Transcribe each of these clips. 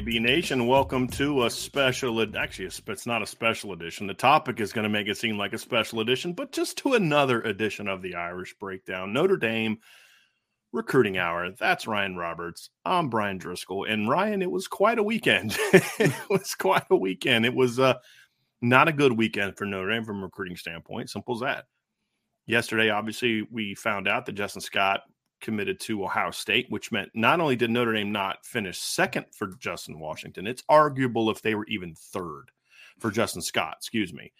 IB Nation, welcome to a special. Ed- Actually, it's not a special edition. The topic is going to make it seem like a special edition, but just to another edition of the Irish Breakdown. Notre Dame Recruiting Hour. That's Ryan Roberts. I'm Bryan Driskell, and Ryan, it was quite a weekend. it was quite a weekend. It was uh, not a good weekend for Notre Dame from a recruiting standpoint. Simple as that. Yesterday, obviously, we found out that Justin Scott committed to Ohio State, which meant not only did Notre Dame not finish second for Justin Washington, it's arguable if they were even third for Justin Scott, excuse me.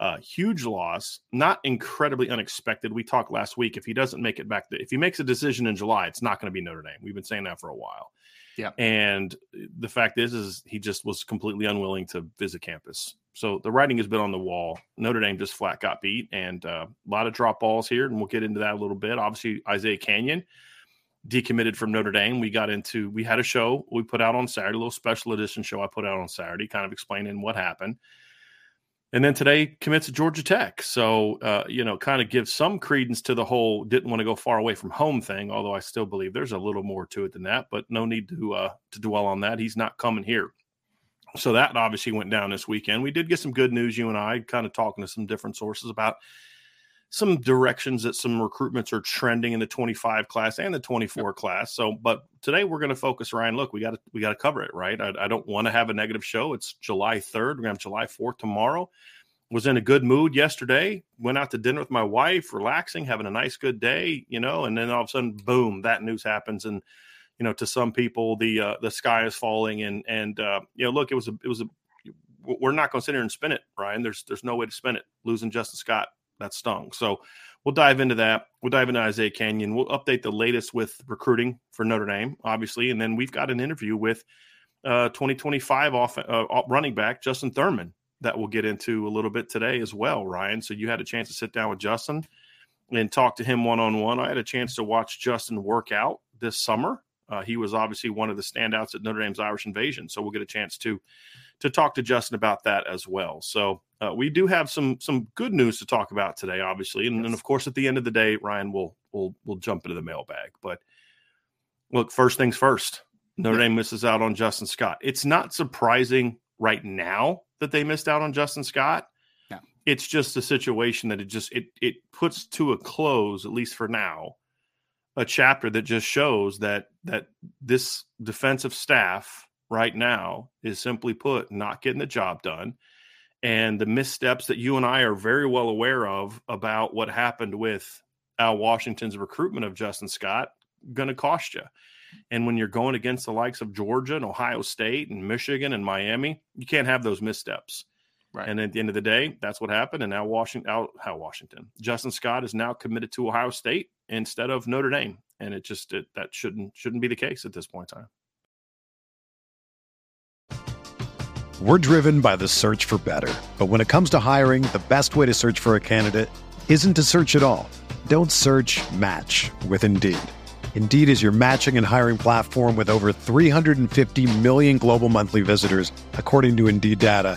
Uh, huge loss, not incredibly unexpected. We talked last week. If he doesn't make it back, if he makes a decision in July, it's not going to be Notre Dame. We've been saying that for a while. Yeah. And the fact is, is he just was completely unwilling to visit campus. So the writing has been on the wall. Notre Dame just flat got beat, and uh, a lot of drop balls here, and we'll get into that a little bit. Obviously, Isiah Canion decommitted from Notre Dame. We got into we had a show we put out on Saturday, a little special edition show I put out on Saturday, kind of explaining what happened. And then today commits to Georgia Tech. So, uh, you know, kind of gives some credence to the whole didn't want to go far away from home thing, although I still believe there's a little more to it than that, but no need to uh, to dwell on that. He's not coming here. So that obviously went down this weekend. We did get some good news, you and I, kind of talking to some different sources about some directions that some recruitments are trending in the 25 class and the 24 class. So, but today we're going to focus, Ryan. Look, we got to we got to cover it, right? I, I don't want to have a negative show. It's July 3rd. We're to have July 4th tomorrow. Was in a good mood yesterday. Went out to dinner with my wife, relaxing, having a nice, good day, you know. And then all of a sudden, boom, that news happens, and you know, to some people, the uh, the sky is falling, and and uh, you know, look, it was a it was a. We're not going to sit here and spin it, Ryan. There's there's no way to spin it. Losing Justin Scott that stung. So we'll dive into that. We'll dive into Isiah Canion. We'll update the latest with recruiting for Notre Dame, obviously, and then we've got an interview with uh, 2025 off uh, running back Justin Thurman that we'll get into a little bit today as well, Ryan. So you had a chance to sit down with Justin and talk to him one on one. I had a chance to watch Justin work out this summer uh, he was obviously one of the standouts at Notre Dame's Irish Invasion, so we'll get a chance to to talk to Justin about that as well. So uh, we do have some some good news to talk about today, obviously, and, and of course at the end of the day, Ryan will will will jump into the mailbag. But look, first things first, Notre Dame misses out on Justin Scott. It's not surprising right now that they missed out on Justin Scott. No. It's just a situation that it just it it puts to a close, at least for now, a chapter that just shows that that this defensive staff right now is simply put not getting the job done and the missteps that you and I are very well aware of about what happened with Al Washington's recruitment of Justin Scott going to cost you. And when you're going against the likes of Georgia and Ohio State and Michigan and Miami, you can't have those missteps. Right. And at the end of the day, that's what happened. And now Washington, Al, Al Washington, Justin Scott is now committed to Ohio State instead of Notre Dame, and it just it, that shouldn't shouldn't be the case at this point in time. We're driven by the search for better, but when it comes to hiring, the best way to search for a candidate isn't to search at all. Don't search. Match with Indeed. Indeed is your matching and hiring platform with over 350 million global monthly visitors, according to Indeed data,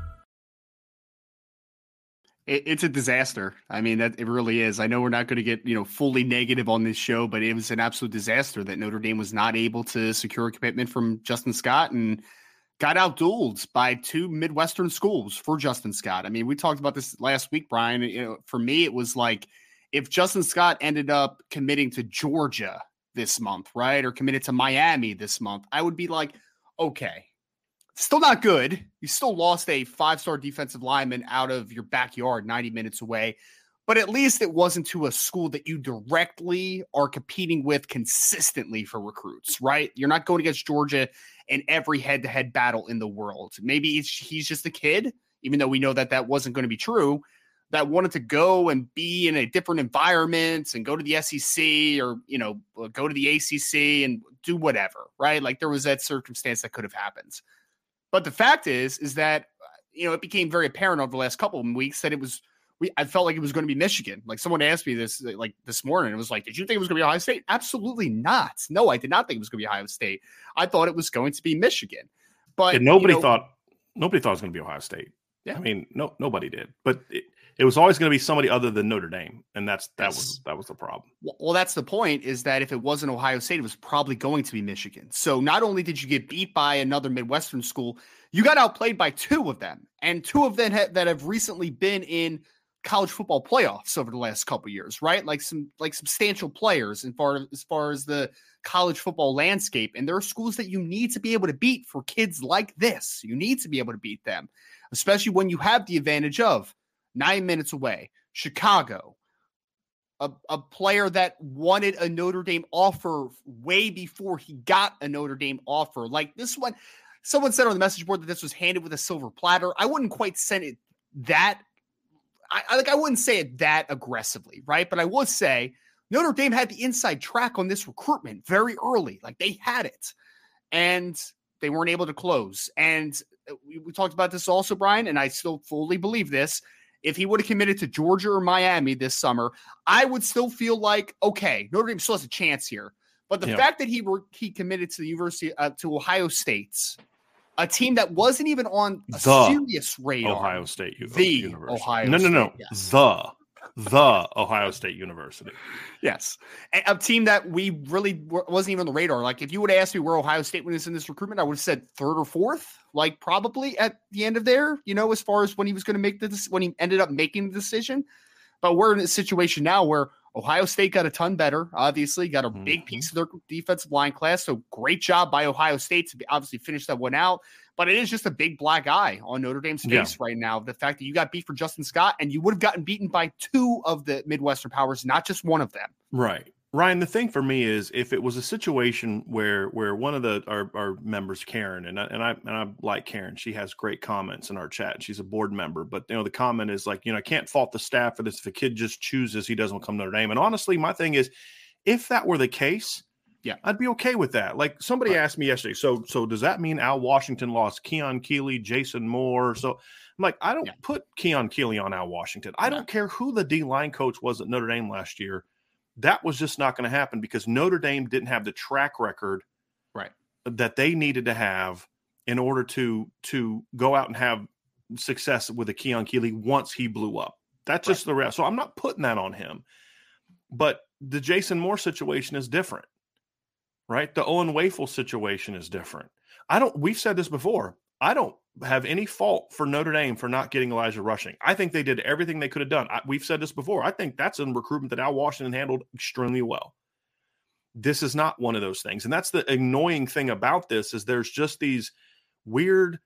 It, it's a disaster. I mean, that it really is. I know we're not going to get you know fully negative on this show, but it was an absolute disaster that Notre Dame was not able to secure a commitment from Justin Scott and got outdueled by two Midwestern schools for Justin Scott. I mean, we talked about this last week, Brian. You know, for me, it was like if Justin Scott ended up committing to Georgia this month, right, or committed to Miami this month, I would be like, okay, Still not good. You still lost a five star defensive lineman out of your backyard 90 minutes away, but at least it wasn't to a school that you directly are competing with consistently for recruits, right? You're not going against Georgia in every head to head battle in the world. Maybe he's just a kid, even though we know that that wasn't going to be true, that wanted to go and be in a different environment and go to the SEC or, you know, go to the ACC and do whatever, right? Like there was that circumstance that could have happened. But the fact is, is that uh, you know it became very apparent over the last couple of weeks that it was. We, I felt like it was going to be Michigan. Like someone asked me this uh, like this morning. It was like, did you think it was going to be Ohio State? Absolutely not. No, I did not think it was going to be Ohio State. I thought it was going to be Michigan. But and nobody you know, thought nobody thought it was going to be Ohio State. Yeah. I mean, no, nobody did. But it, it was always going to be somebody other than Notre Dame, and that's that yes. was that was the problem. Well, that's the point. Is that if it wasn't Ohio State, it was probably going to be Michigan. So not only did you get beat by another Midwestern school, you got outplayed by two of them, and two of them ha- that have recently been in college football playoffs over the last couple years, right? Like some like substantial players as far as far as the college football landscape. And there are schools that you need to be able to beat for kids like this. You need to be able to beat them, especially when you have the advantage of nine minutes away, Chicago, a, a player that wanted a Notre Dame offer way before he got a Notre Dame offer. Like this one, someone said on the message board that this was handed with a silver platter. I wouldn't quite send it that. I, like I wouldn't say it that aggressively, right? But I would say Notre Dame had the inside track on this recruitment very early. Like they had it, and they weren't able to close. And uh, we, we talked about this also, Brian, and I still fully believe this if he would have committed to Georgia or Miami this summer, I would still feel like okay, Notre Dame still has a chance here. But the yeah. fact that he were he committed to the University uh, to Ohio State's a team that wasn't even on a the serious radar. Ohio State the University. Ohio no, no, no, yes. the the Ohio State University. Yes, a team that we really wasn't even on the radar. Like if you would have asked me where Ohio State was in this recruitment, I would have said third or fourth. Like probably at the end of there, you know, as far as when he was going to make the when he ended up making the decision. But we're in a situation now where Ohio State got a ton better. Obviously, got a big mm-hmm. piece of their defensive line class. So great job by Ohio State to obviously finish that one out. But it is just a big black eye on Notre Dame's face yeah. right now. The fact that you got beat for Justin Scott and you would have gotten beaten by two of the Midwestern powers, not just one of them. Right. Ryan, the thing for me is if it was a situation where where one of the our, our members, Karen, and I, and I and I like Karen, she has great comments in our chat. She's a board member, but you know the comment is like, you know, I can't fault the staff for this. If a kid just chooses he doesn't come to Notre Dame, and honestly, my thing is, if that were the case, yeah, I'd be okay with that. Like somebody right. asked me yesterday, so so does that mean Al Washington lost Keon Keeley, Jason Moore? So I'm like, I don't Yeah. put Keon Keeley on Al Washington. I don't care who the D line coach was at Notre Dame last year. That was just not going to happen because Notre Dame didn't have the track record Right. that they needed to have in order to to go out and have success with a Keon Keeley once he blew up. That's just the rest. So I'm not putting that on him. But the Jason Moore situation is different, right? The Owen Wafle situation is different. I don't. We've said this before. I don't have any fault for Notre Dame for not getting Elijah Rushing. I think they did everything they could have done. I, we've said this before. I think that's a recruitment that Al Washington handled extremely well. This is not one of those things, and that's the annoying thing about this is there's just these weird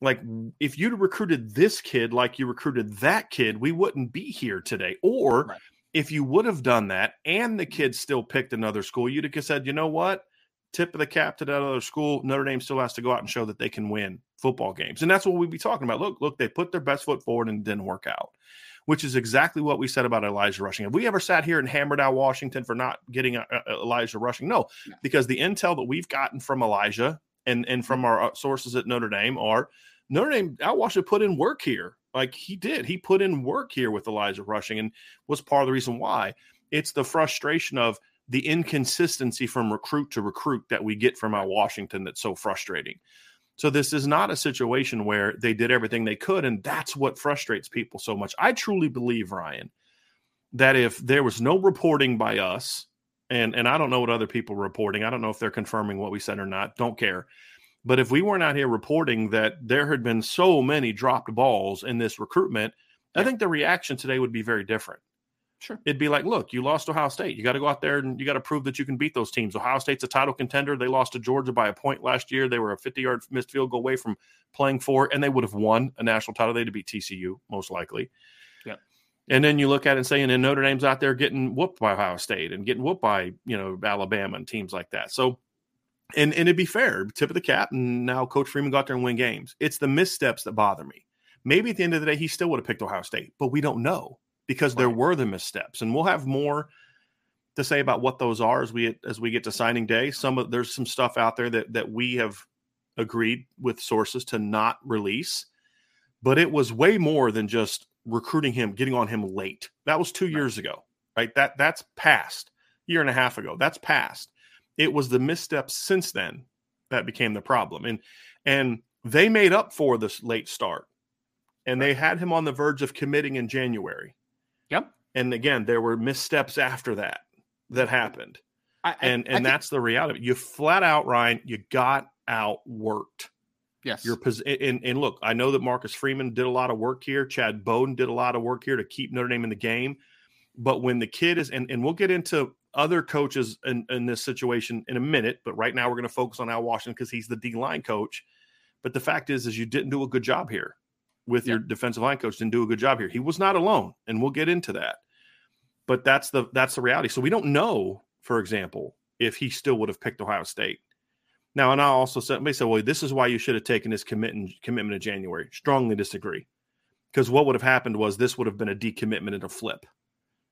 like if you'd recruited this kid like you recruited that kid we wouldn't be here today or Right. if you would have done that and the kid still picked another school you'd have said you know what tip of the cap to that other school notre dame still has to go out and show that they can win football games and that's what we'd be talking about look look they put their best foot forward and didn't work out which is exactly what we said about elijah rushing have we ever sat here and hammered out washington for not getting uh, uh, elijah rushing no No. because the intel that we've gotten from elijah and and from our uh, sources at notre dame are Notre Dame, Al Washington put in work here. Like he did. He put in work here with Elijah Rushing and was part of the reason why. It's the frustration of the inconsistency from recruit to recruit that we get from our Washington that's so frustrating. So this is not a situation where they did everything they could, and that's what frustrates people so much. I truly believe, Ryan, that if there was no reporting by us, and and I don't know what other people are reporting, I don't know if they're confirming what we said or not, don't care. But if we weren't out here reporting that there had been so many dropped balls in this recruitment, I think the reaction today would be very different. Sure. It'd be like, look, you lost Ohio State. You got to go out there and you got to prove that you can beat those teams. Ohio State's a title contender. They lost to Georgia by a point last year. They were a 50 yard missed field goal away from playing for, and they would have won a national title. They'd beat TCU, most likely. Yep. And then you look at it and say, and then Notre Dame's out there getting whooped by Ohio State and getting whooped by, you know, Alabama and teams like that. So, and, and it'd be fair, tip of the cap. And now Coach Freeman got there and win games. It's the missteps that bother me. Maybe at the end of the day, he still would have picked Ohio State, but we don't know because there Right. were the missteps. And we'll have more to say about what those are as we as we get to signing day. Some of there's some stuff out there that that we have agreed with sources to not release, but it was way more than just recruiting him, getting on him late. That was two years ago, right? That that's past year and a half ago. That's past. It was the missteps since then that became the problem, and and they made up for this late start, and they had him on the verge of committing in January. Yep. And again, there were missteps after that that happened I, I- and I and think- that's the reality. You flat out, Ryan, you got outworked. yes. Your pos- and, and look, I know that Marcus Freeman did a lot of work here. Chad Bowden did a lot of work here to keep Notre Dame in the game. But when the kid is, and, and we'll get into other coaches in, in this situation in a minute, but right now we're going to focus on Al Washington because he's the D line coach. But the fact is, is you didn't do a good job here with your defensive line coach. Didn't do a good job here. He was not alone, and we'll get into that. But that's the that's the reality. So we don't know, for example, if he still would have picked Ohio State. Now, and I also said, somebody said, well, this is why you should have taken his commitment commitment in January. Strongly disagree. Because what would have happened was this would have been a decommitment and a flip.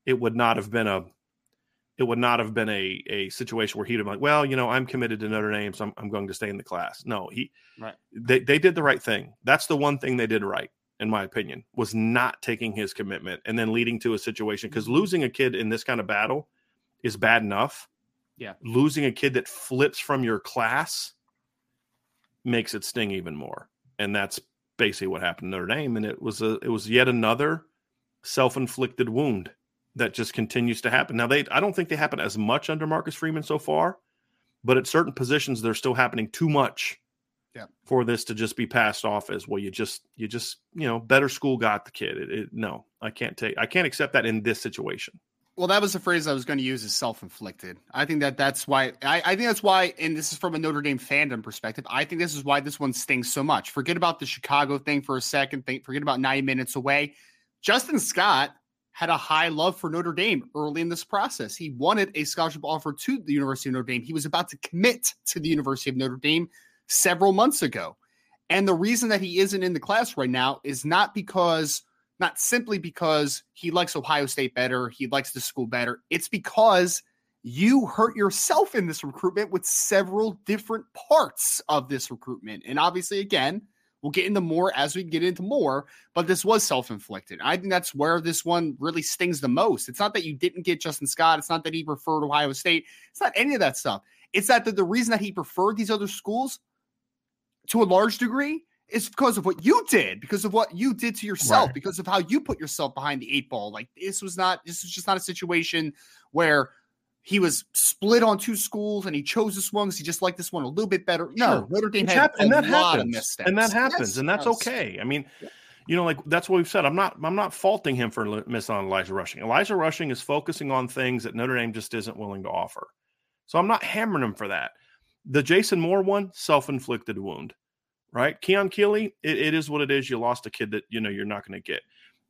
It would not have been a it would not have been a a situation where he'd have been like, well, you know, I'm committed to Notre Dame, so I'm, I'm going to stay in the class. No, he Right. they they did the right thing. That's the one thing they did right, in my opinion, was not taking his commitment and then leading to a situation because mm-hmm. losing a kid in this kind of battle is bad enough. Yeah. Losing a kid that flips from your class makes it sting even more. And that's basically what happened to Notre Dame. And it was a it was yet another self-inflicted wound that just continues to happen. Now they I don't think they happen as much under Marcus Freeman so far, but at certain positions they're still happening too much Yeah. for this to just be passed off as well. You just you just you know better school got the kid. It, it, no, I can't take I can't accept that in this situation. Well, that was the phrase I was going to use is self-inflicted. I think that that's why I, I think that's why, and this is from a Notre Dame fandom perspective. I think this is why this one stings so much. Forget about the Chicago thing for a second. Think, forget about 90 minutes away. Justin Scott had a high love for Notre Dame early in this process. He wanted a scholarship offer to the University of Notre Dame. He was about to commit to the University of Notre Dame several months ago. And the reason that he isn't in the class right now is not because not simply because he likes Ohio State better, he likes the school better. It's because you hurt yourself in this recruitment with several different parts of this recruitment. And obviously, again, We'll get into more as we get into more, but this was self inflicted. I think that's where this one really stings the most. It's not that you didn't get Justin Scott. It's not that he preferred Ohio State. It's not any of that stuff. It's that the, the reason that he preferred these other schools to a large degree is because of what you did, because of what you did to yourself, right. because of how you put yourself behind the eight ball. Like this was not, this was just not a situation where he was split on two schools and he chose this one because he just liked this one a little bit better. No, sure. Notre Dame had and that happens. And that happens, yes, and that's okay. I mean, yeah. you know, like that's what we've said. I'm not, I'm not faulting him for missing on Elijah Rushing. Elijah Rushing is focusing on things that Notre Dame just isn't willing to offer. So I'm not hammering him for that. The Jason Moore one, self-inflicted wound, right? Keon Keeley, it, it is what it is. You lost a kid that you know you're not going to get.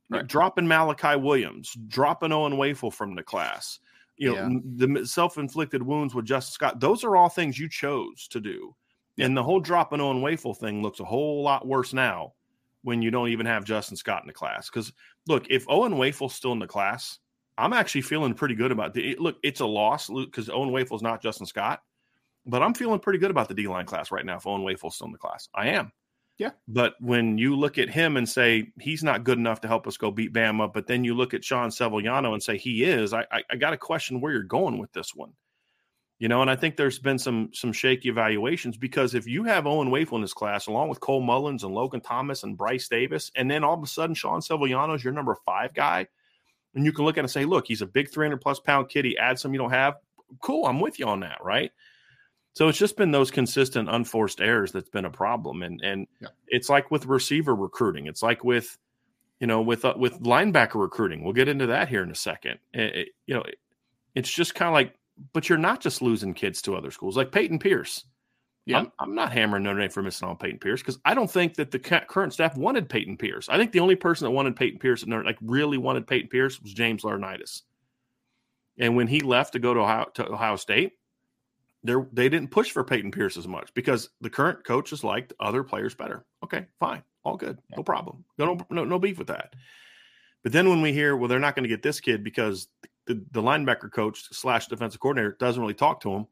Right. Dropping Malachi Williams, dropping Owen Wafle from the class you know yeah. the self-inflicted wounds with Justin Scott. Those are all things you chose to do, yeah. and the whole dropping Owen Wafle thing looks a whole lot worse now when you don't even have Justin Scott in the class. Because look, if Owen Wafle's still in the class, I'm actually feeling pretty good about the look. It's a loss because Owen Wafle's not Justin Scott, but I'm feeling pretty good about the D line class right now. If Owen Wafle's still in the class, I am. Yeah. But when you look at him and say he's not good enough to help us go beat Bama, but then you look at Sean Sevillano and say he is, I, I, I got to question where you're going with this one. You know, and I think there's been some some shaky evaluations because if you have Owen Wafle in this class, along with Cole Mullins and Logan Thomas and Bryce Davis, and then all of a sudden Sean Sevillano is your number five guy, and you can look at it and say, look, he's a big 300 plus pound kid. He adds some you don't have. Cool, I'm with you on that, right? So it's just been those consistent unforced errors that's been a problem, and and yeah. it's like with receiver recruiting, it's like with you know with uh, with linebacker recruiting. We'll get into that here in a second. It, it, you know, it, it's just kind of like, but you're not just losing kids to other schools like Peyton Pierce. Yeah, I'm, I'm not hammering Notre Dame for missing on Peyton Pierce because I don't think that the current staff wanted Peyton Pierce. I think the only person that wanted Peyton Pierce, and like really wanted Peyton Pierce, was James Laurinaitis. And when he left to go to Ohio, to Ohio State, they didn't push for Peyton Pierce as much because the current coach coaches liked other players better. Okay, fine, all good, yeah. no problem, no, no no beef with that. But then when we hear, well, they're not going to get this kid because the, the linebacker coach slash defensive coordinator doesn't really talk to him,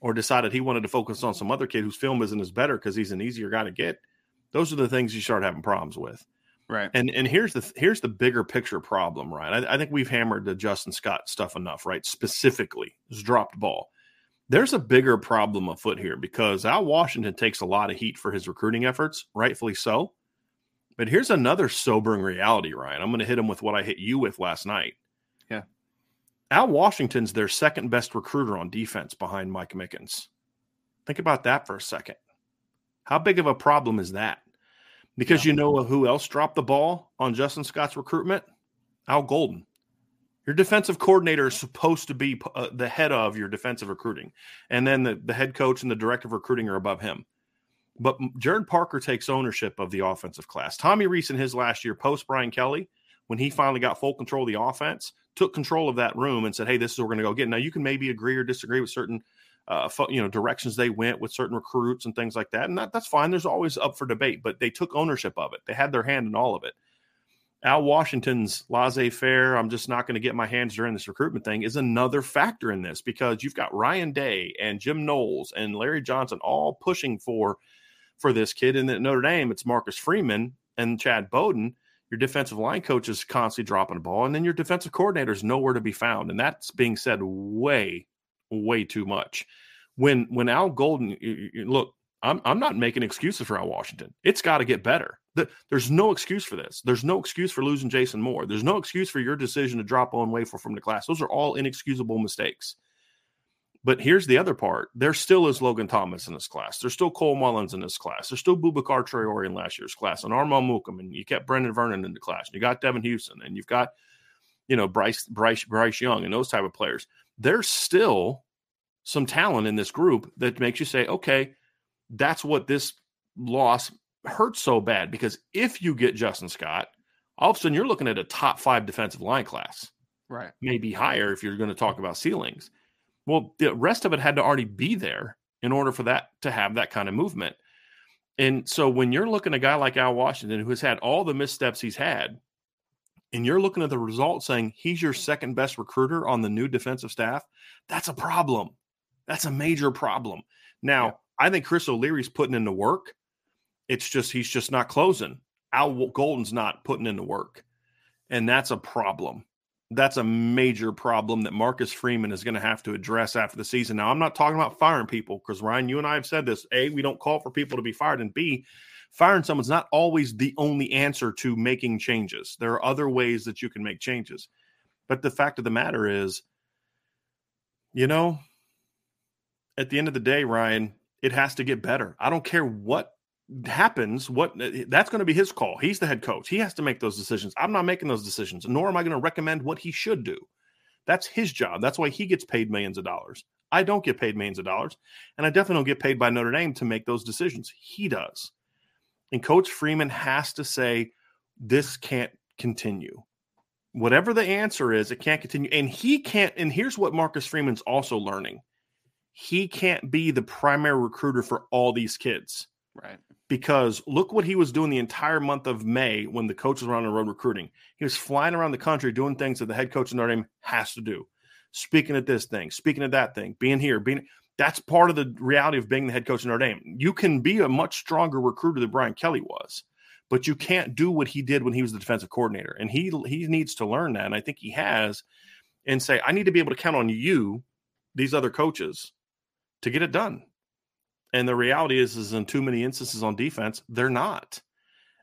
or decided he wanted to focus on some other kid whose film isn't as better because he's an easier guy to get. Those are the things you start having problems with. Right. And and here's the here's the bigger picture problem, right? I, I think we've hammered the Justin Scott stuff enough, right? Specifically, dropped ball there's a bigger problem afoot here because Al Washington takes a lot of heat for his recruiting efforts, rightfully so. But here's another sobering reality, Ryan. I'm going to hit him with what I hit you with last night. Yeah. Al Washington's their second best recruiter on defense behind Mike Mickens. Think about that for a second. How big of a problem is that? Because yeah. you know who else dropped the ball on Justin Scott's recruitment? Al Golden. Your defensive coordinator is supposed to be uh, the head of your defensive recruiting, and then the, the head coach and the director of recruiting are above him. But Gerad Parker takes ownership of the offensive class. Tommy Rees in his last year, post Brian Kelly, when he finally got full control of the offense, took control of that room and said, "Hey, this is what we're going to go get." Now you can maybe agree or disagree with certain, uh, you know, directions they went with certain recruits and things like that, and that, that's fine. There's always up for debate, but they took ownership of it. They had their hand in all of it. Al Washington's laissez faire, I'm just not going to get my hands during this recruitment thing, is another factor in this because you've got Ryan Day and Jim Knowles and Larry Johnson all pushing for for this kid. And at Notre Dame, it's Marcus Freeman and Chad Bowden. Your defensive line coach is constantly dropping the ball, and then your defensive coordinator is nowhere to be found. And that's being said way, way too much. When when Al Golden, look, I'm I'm not making excuses for Al Washington. It's got to get better. There's no excuse for this. There's no excuse for losing Jason Moore. There's no excuse for your decision to drop Owen Wafle from the class. Those are all inexcusable mistakes. But here's the other part. There still is Logan Thomas in this class. There's still Cole Mullins in this class. There's still Boubacar Traore in last year's class and Armel Mukam. And you kept Brenan Vernon in the class. And you got Devan Houstan and you've got, you know, Bryce, Bryce, Bryce Young and those type of players. There's still some talent in this group that makes you say, okay, that's what this loss hurts so bad because if you get Justin Scott, all of a sudden you're looking at a top five defensive line class. Right. Maybe higher if you're going to talk about ceilings. Well, the rest of it had to already be there in order for that to have that kind of movement. And so when you're looking at a guy like Al Washington who has had all the missteps he's had, and you're looking at the results saying he's your second best recruiter on the new defensive staff, that's a problem. That's a major problem. Now, yeah. I think Chris O'Leary's putting in the work It's just he's just not closing. Al Golden's not putting in the work. And that's a problem. That's a major problem that Marcus Freeman is going to have to address after the season. Now, I'm not talking about firing people because Ryan, you and I have said this. A, we don't call for people to be fired, and B, firing someone's not always the only answer to making changes. There are other ways that you can make changes. But the fact of the matter is, you know, at the end of the day, Ryan, it has to get better. I don't care what happens, what eh, that's going to be his call. He's the head coach. He has to make those decisions. I'm not making those decisions, nor am I going to recommend what he should do. That's his job. That's why he gets paid millions of dollars. I don't get paid millions of dollars, and I definitely don't get paid by Notre Dame to make those decisions. He does. And Coach Freeman has to say, this can't continue. Whatever the answer is, it can't continue. And he can't. And here's what Marcus Freeman's also learning he can't be the primary recruiter for all these kids. Right. Because look what he was doing the entire month of May when the coaches were on the road recruiting. He was flying around the country doing things that the head coach of Notre Dame has to do. Speaking at this thing, speaking at that thing, being here, being that's part of the reality of being the head coach of Notre Dame. You can be a much stronger recruiter than Brian Kelly was, but you can't do what he did when he was the defensive coordinator. And he he needs to learn that. And I think he has, and say, I need to be able to count on you, these other coaches, to get it done. And the reality is, is in too many instances on defense, they're not.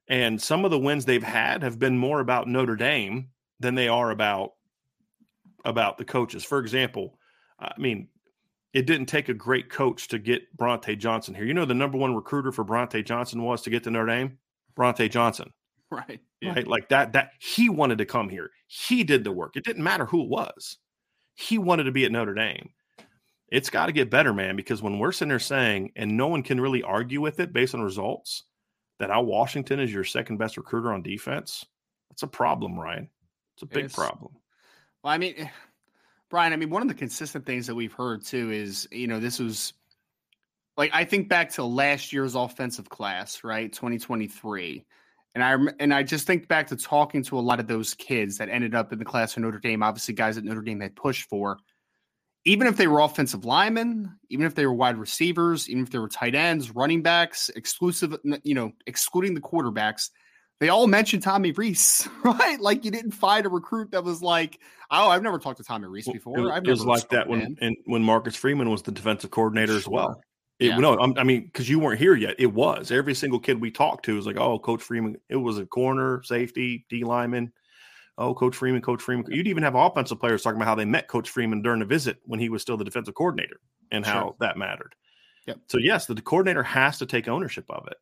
And some of the wins they've had have been more about Notre Dame than they are about about the coaches. For example, I mean, it didn't take a great coach to get Bronte Johnson here. You know, the number one recruiter for Bronte Johnson was to get to Notre Dame, Bronte Johnson. Right. Yeah. Right. Like that. That he wanted to come here. He did the work. It didn't matter who it was. He wanted to be at Notre Dame it's got to get better, man, because when we're sitting there saying, and no one can really argue with it based on results, that Al Washington is your second best recruiter on defense, that's a problem, Ryan. It's a big it's, problem. Well, I mean, eh, Brian, I mean, one of the consistent things that we've heard too is, you know, this was like I think back to last year's offensive class, right? 2023. And I and I just think back to talking to a lot of those kids that ended up in the class for Notre Dame, obviously guys that Notre Dame had pushed for even if they were offensive linemen, even if they were wide receivers, even if they were tight ends, running backs, exclusive, you know, excluding the quarterbacks, they all mentioned Tommy Rees, right? Like you didn't find a recruit that was like, oh, I've never talked to Tommy Rees before. Well, it was like that when and when Marcus Freeman was the defensive coordinator sure. as well. It, yeah. No, I mean, because you weren't here yet. It was every single kid we talked to was like, oh, Coach Freeman. It was a corner, safety, D lineman oh, Coach Freeman, Coach Freeman. You'd even have offensive players talking about how they met Coach Freeman during a visit when he was still the defensive coordinator and how that mattered. Yep. So yes, the coordinator has to take ownership of it.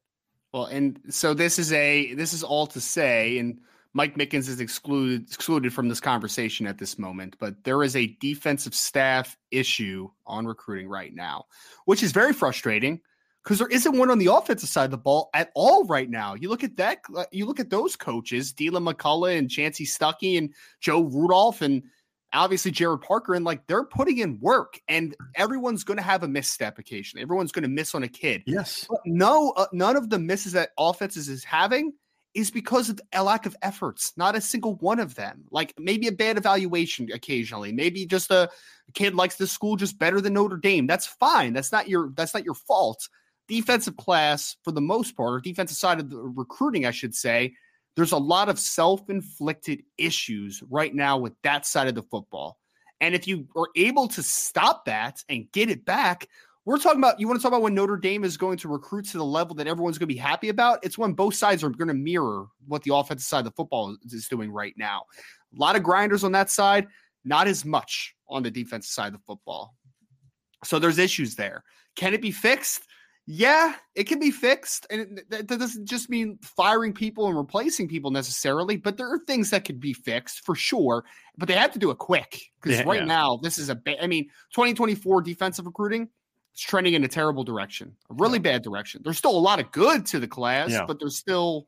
Well, and so this is a this is all to say, and Mike Mickens is excluded excluded from this conversation at this moment, but there is a defensive staff issue on recruiting right now, which is very frustrating because there isn't one on the offensive side of the ball at all right now. You look at that, uh, you look at those coaches, Deland McCullough and Chansi Stuckey and Joe Rudolph and obviously Gerad Parker, and like they're putting in work, and everyone's going to have a misstep occasionally. Everyone's going to miss on a kid. Yes, but no, uh, none of the misses that offenses is having is because of a lack of efforts. Not a single one of them. Like maybe a bad evaluation occasionally. Maybe just a kid likes the school just better than Notre Dame. That's fine. That's not your that's not your fault defensive class, for the most part, or defensive side of the recruiting, I should say, there's a lot of self inflicted issues right now with that side of the football. And if you are able to stop that and get it back, we're talking about you want to talk about when Notre Dame is going to recruit to the level that everyone's going to be happy about. It's when both sides are going to mirror what the offensive side of the football is doing right now. A lot of grinders on that side, not as much on the defensive side of the football. So there's issues there. Can it be fixed? Yeah, it can be fixed. And that doesn't just mean firing people and replacing people necessarily, but there are things that could be fixed for sure. But they have to do it quick because yeah, right yeah. now, this is a ba- I mean, 2024 defensive recruiting is trending in a terrible direction, a really yeah. bad direction. There's still a lot of good to the class, but there's still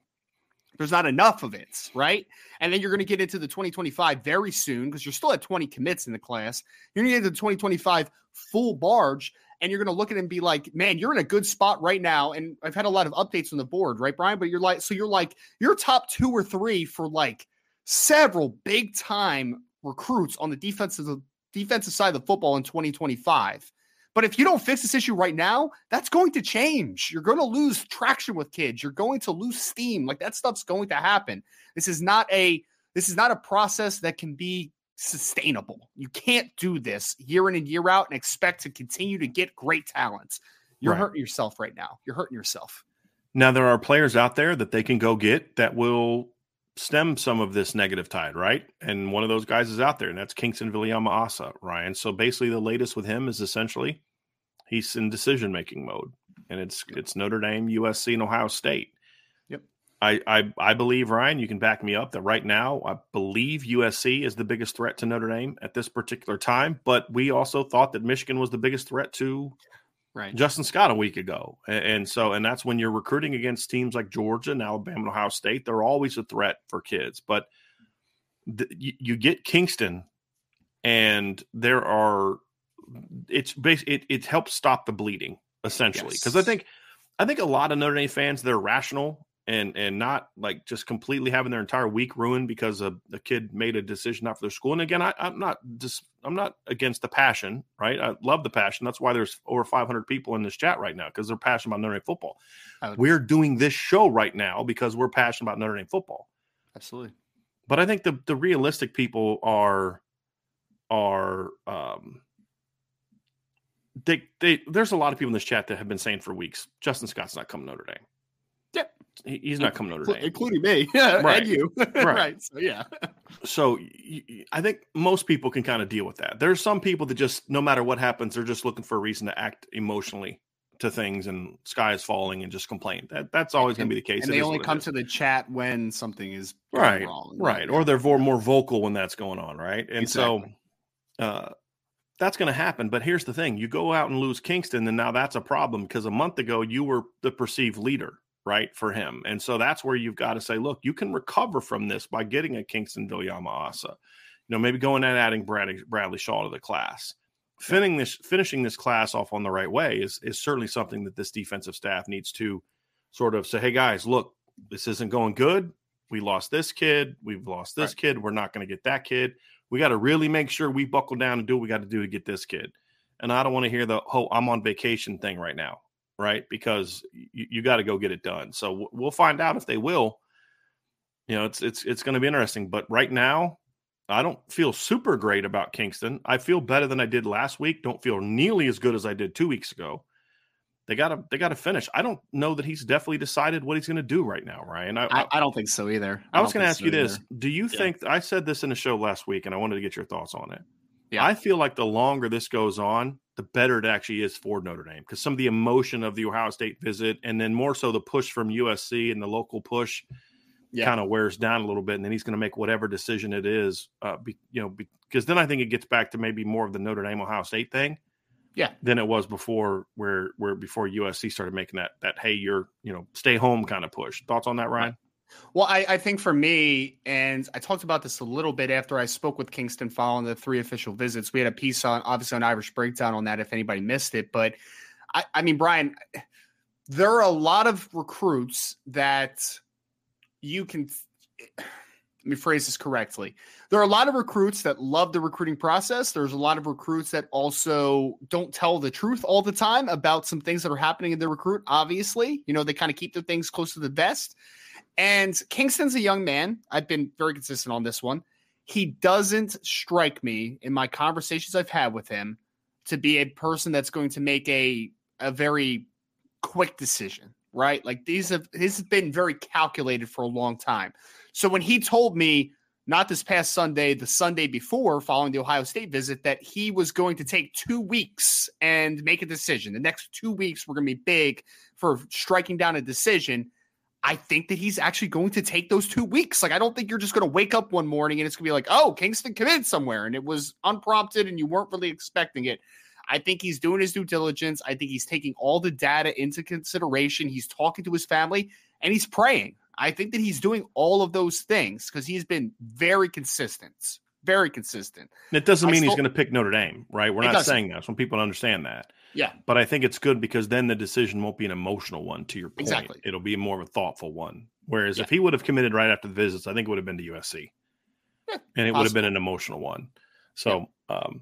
there's not enough of it, right? And then you're going to get into the 2025 very soon because you're still at 20 commits in the class. You're going to get into the 2025 full barge and you're going to look at it and be like, man, you're in a good spot right now. And I've had a lot of updates on the board, right, Brian? But you're like, so you're like, you're top two or three for like several big time recruits on the defensive defensive side of the football in 2025. But if you don't fix this issue right now, that's going to change. You're going to lose traction with kids. You're going to lose steam. Like that stuff's going to happen. This is not a this is not a process that can be sustainable. You can't do this year in and year out and expect to continue to get great talents. You're right. hurting yourself right now. You're hurting yourself. Now there are players out there that they can go get that will stem some of this negative tide, right? And one of those guys is out there, and that's Kingston Viliamu-Asa, Ryan. So basically, the latest with him is essentially he's in decision making mode, and it's it's Notre Dame, USC, and Ohio State. I, I I believe Ryan, you can back me up that right now I believe USC is the biggest threat to Notre Dame at this particular time, but we also thought that Michigan was the biggest threat to right. Justin Scott a week ago. And, and, so, and that's when you're recruiting against teams like Georgia and Alabama and Ohio State. They're always a threat for kids. But the, you, you, get Kingston, and there are, it's basically, it, it helps stop the bleeding essentially. Because yes. I think, I think a lot of Notre Dame fans, they're rational and and not like just completely having their entire week ruined because a, a kid made a decision not for their school. And again, I, I'm not just I'm not against the passion, right? I love the passion. That's why there's over 500 people in this chat right now because they're passionate about Notre Dame football. We're doing this show right now because we're passionate about Notre Dame football. Absolutely. But I think the the realistic people are are um they they there's a lot of people in this chat that have been saying for weeks Justin Scott's not coming Notre Dame he's not coming Notre Dame, including me, yeah, right. and you, right. right? So yeah. So I think most people can kind of deal with that. There's some people that just, no matter what happens, they're just looking for a reason to act emotionally to things, and sky is falling, and just complain. That that's always going to be the case. And it they only come to the chat when something is right, wrong, right, or they're more vocal when that's going on, right? And exactly. so. uh that's going to happen. But here's the thing you go out and lose Kingston, and now that's a problem because a month ago you were the perceived leader right, for him. And so that's where you've got to say, look, you can recover from this by getting a Kingston Viliamu-Asa. You know, maybe going and adding Bradley, Bradley Shaw to the class. Finishing this, finishing this class off on the right way is, is certainly something that this defensive staff needs to sort of say, hey, guys, look, this isn't going good. We lost this kid. We've lost this right. kid. We're not going to get that kid. We got to really make sure we buckle down and do what we got to do to get this kid. And I don't want to hear the whole I'm on vacation thing right now right? Because you, you got to go get it done. So we'll find out if they will. You know, it's it's it's going to be interesting. But right now, I don't feel super great about Kingston. I feel better than I did last week. Don't feel nearly as good as I did two weeks ago. They gotta they gotta finish. I don't know that he's definitely decided what he's going to do right now, Ryan. I, I, I, don't think so either. I, I was going to ask so you this: Do you yeah. think I said this in the show last week, and I wanted to get your thoughts on it? Yeah. I feel like the longer this goes on, the better it actually is for Notre Dame because some of the emotion of the Ohio State visit and then more so the push from USC and the local push yeah. kind of wears down a little bit. And then he's going to make whatever decision it is, uh, be, you know, because then I think it gets back to maybe more of the Notre Dame Ohio State thing. Yeah. Than it was before where, where before USC started making that, that, hey, you're, you know, stay home kind of push. Thoughts on that, Ryan? Well, I, I, think for me, and I talked about this a little bit after I spoke with Kingston following the three official visits. We had a piece on, obviously, on Irish Breakdown on that if anybody missed it. But I, I mean, Brian, there are a lot of recruits that you can. Let me phrase this correctly. There are a lot of recruits that love the recruiting process. There's a lot of recruits that also don't tell the truth all the time about some things that are happening in the recruit. Obviously, you know, they kind of keep their things close to the vest. And Kingston's a young man. I've been very consistent on this one. He doesn't strike me in my conversations I've had with him to be a person that's going to make a a very quick decision, right? Like these have this has been very calculated for a long time. So when he told me not this past Sunday, the Sunday before following the Ohio State visit, that he was going to take two weeks and make a decision. The next two weeks were going to be big for striking down a decision. I think that he's actually going to take those two weeks. Like, I don't think you're just going to wake up one morning and it's going to be like, oh, Kingston committed somewhere and it was unprompted and you weren't really expecting it. I think he's doing his due diligence. I think he's taking all the data into consideration. He's talking to his family and he's praying. I think that he's doing all of those things because he's been very consistent, very consistent. It doesn't mean still, he's going to pick Notre Dame, right? We're not doesn't. saying that. Some people understand that. Yeah. But I think it's good because then the decision won't be an emotional one to your point. Exactly. It'll be more of a thoughtful one. Whereas yeah. if he would have committed right after the visits, I think it would have been to USC. Yeah, and it possible. would have been an emotional one. So, yeah. um,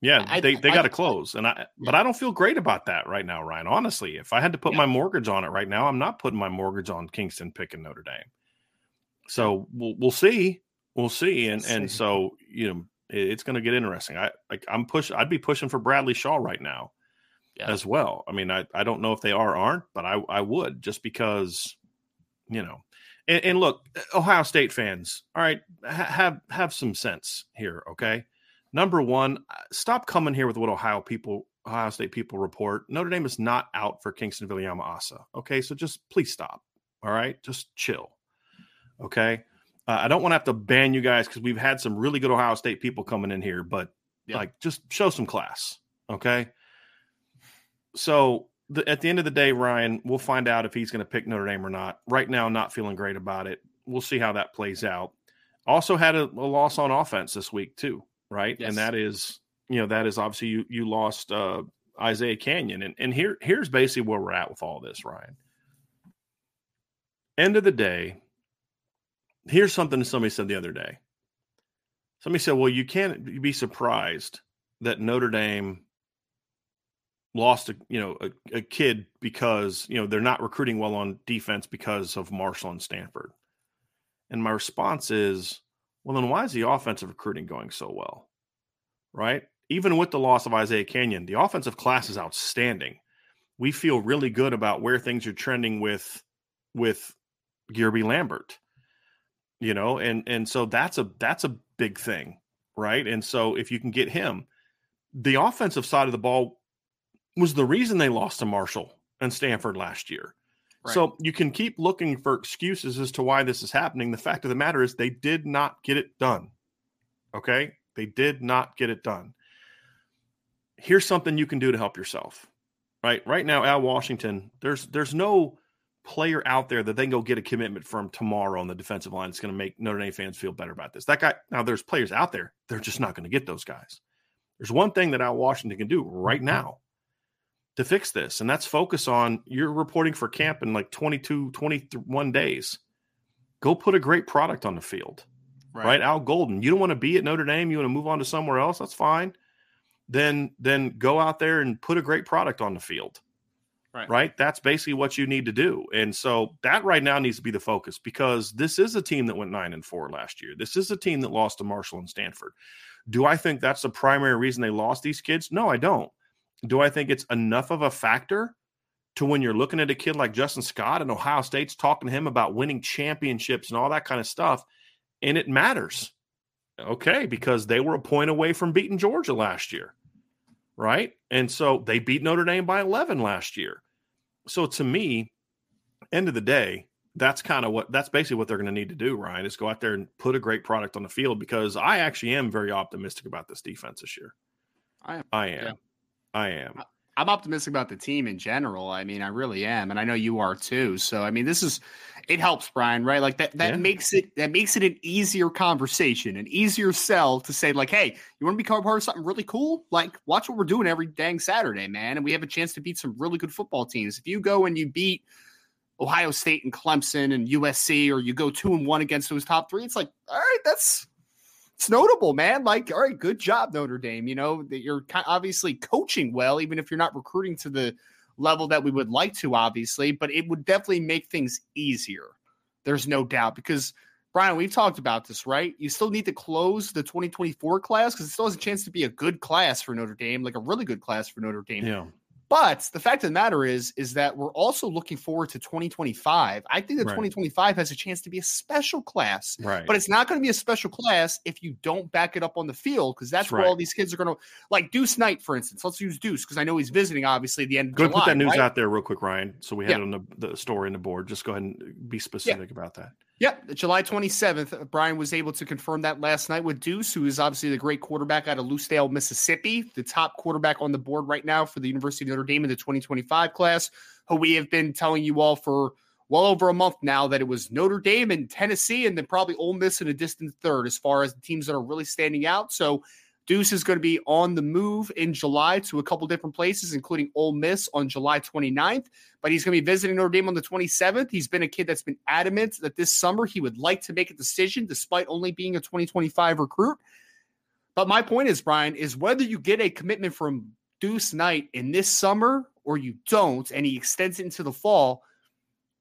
Yeah, I- they, they got to close, and I but I don't feel great about that right now, Ryan. Honestly, if I had to put my mortgage on it right now, I'm not putting my mortgage on Kingston picking Notre Dame. So we'll we'll see, we'll see, and and See. so you know it- it's going to get interesting. I like I'm push. I'd be pushing for Bradley Shaw right now Yeah. as well. I mean, I I don't know if they are or aren't, but I I would just because you know. And, and look, Ohio State fans, all right, ha- have have some sense here, okay? Number one, uh, stop coming here with what Ohio people, Ohio State people report. Notre Dame is not out for Kingston Viliamu-Asa. Okay, so just please stop. All right, just chill. Okay, uh, I don't want to have to ban you guys because we've had some really good Ohio State people coming in here, but Yeah. like just show some class. Okay. So the, at the end of the day, Ryan, we'll find out if he's going to pick Notre Dame or not. Right now, not feeling great about it. We'll see how that plays out. Also had a, a loss on offense this week too, right? Yes. And that is, you know, that is obviously you you lost uh, Isiah Canion, and and here here's basically where we're at with all this, Ryan. End of the day, here's something somebody said the other day. Somebody said, "Well, you can't be surprised that Notre Dame lost a you know a, a kid because you know they're not recruiting well on defense because of Marshall and Stanford." And my response is, "Well, then why is the offensive recruiting going so well?" Right? Even with the loss of Isiah Canion, the offensive class is outstanding. We feel really good about where things are trending with with Guerby Lambert you know and and so that's a that's a big thing right and so if you can get him the offensive side of the ball was the reason they lost to marshall and stanford last year Right. so you can keep looking for excuses as to why this is happening the fact of the matter is they did not get it done okay they did not get it done here's something you can do to help yourself right right now al washington there's there's no player out there that they can go get a commitment from tomorrow on the defensive line that's going to make Notre Dame fans feel better about this. That guy, now there's players out there, they're just not going to get those guys. There's one thing that Al Washington can do right mm-hmm. now to fix this, and that's focus on you're reporting for camp in like 22, 21 days. Go put a great product on the field, right? Al Golden, you don't want to be at Notre Dame, you want to move on to somewhere else, that's fine. Then, then go out there and put a great product on the field Right. right? That's basically what you need to do. And so that right now needs to be the focus because this is a team that went nine and four last year. This is a team that lost to Marshall and Stanford. Do I think that's the primary reason they lost these kids? No, I don't. Do I think it's enough of a factor to when you're looking at a kid like Justin Scott and Ohio State's talking to him about winning championships and all that kind of stuff? And it matters. Okay, because they were a point away from beating Georgia last year right? And so they beat Notre Dame by 11 last year. So to me, end of the day, that's kind of what that's basically what they're going to need to do, Ryan, is go out there and put a great product on the field because I actually am very optimistic about this defense this year. I am. I am. Yeah. I am. I'm optimistic about the team in general. I mean, I really am, and I know you are too. So, I mean, this is it helps, Brian, right? Like that that Yeah. makes it that makes it an easier conversation, an easier sell to say, like, hey, you want to become a part of something really cool? Like, watch what we're doing every dang Saturday, man, and we have a chance to beat some really good football teams. If you go and you beat Ohio State and Clemson and USC, or you go two and one against those top three, it's like, all right, that's it's notable, man. Like, all right, good job, Notre Dame. You know that you're obviously coaching well, even if you're not recruiting to the level that we would like to, obviously. But it would definitely make things easier. There's no doubt because Brian, we've talked about this, right? You still need to close the 2024 class because it still has a chance to be a good class for Notre Dame, like a really good class for Notre Dame. Yeah. But the fact of the matter is, is that we're also looking forward to 2025. I think that Right. 2025 has a chance to be a special class. Right. But it's not going to be a special class if you don't back it up on the field because that's That's where all these kids are going to like Deuce Knight, for instance. Let's use Deuce because I know he's visiting obviously the end of Go July. put that news right? out there real quick, Ryan. So we had Yeah. it on the, the story in the board. Just go ahead and be specific about that. Yep, July 27th. uh, Brian was able to confirm that last night with Deuce, who is obviously the great quarterback out of Lucedale, Mississippi, the top quarterback on the board right now for the University of Notre Dame in the 2025 class, who we have been telling you all for well over a month now that it was Notre Dame and Tennessee, and then probably Ole Miss in a distant third as far as the teams that are really standing out. So Deuce is going to be on the move in July to a couple different places, including Ole Miss on July 29th. But he's going to be visiting Notre Dame on the 27th. He's been a kid that's been adamant that this summer he would like to make a decision despite only being a 2025 recruit. But my point is, Brian, is whether you get a commitment from Deuce Knight in this summer or you don't, and he extends it into the fall.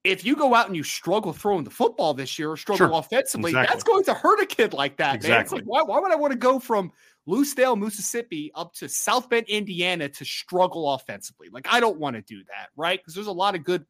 If you go out and you struggle throwing the football this year or struggle Sure. offensively, Exactly. that's going to hurt a kid like that. Man. It's Exactly. like, why, why would I want to go from Lucedale, Mississippi up to South Bend, Indiana to struggle offensively? Like, I don't want to do that, right? Because there's a lot of good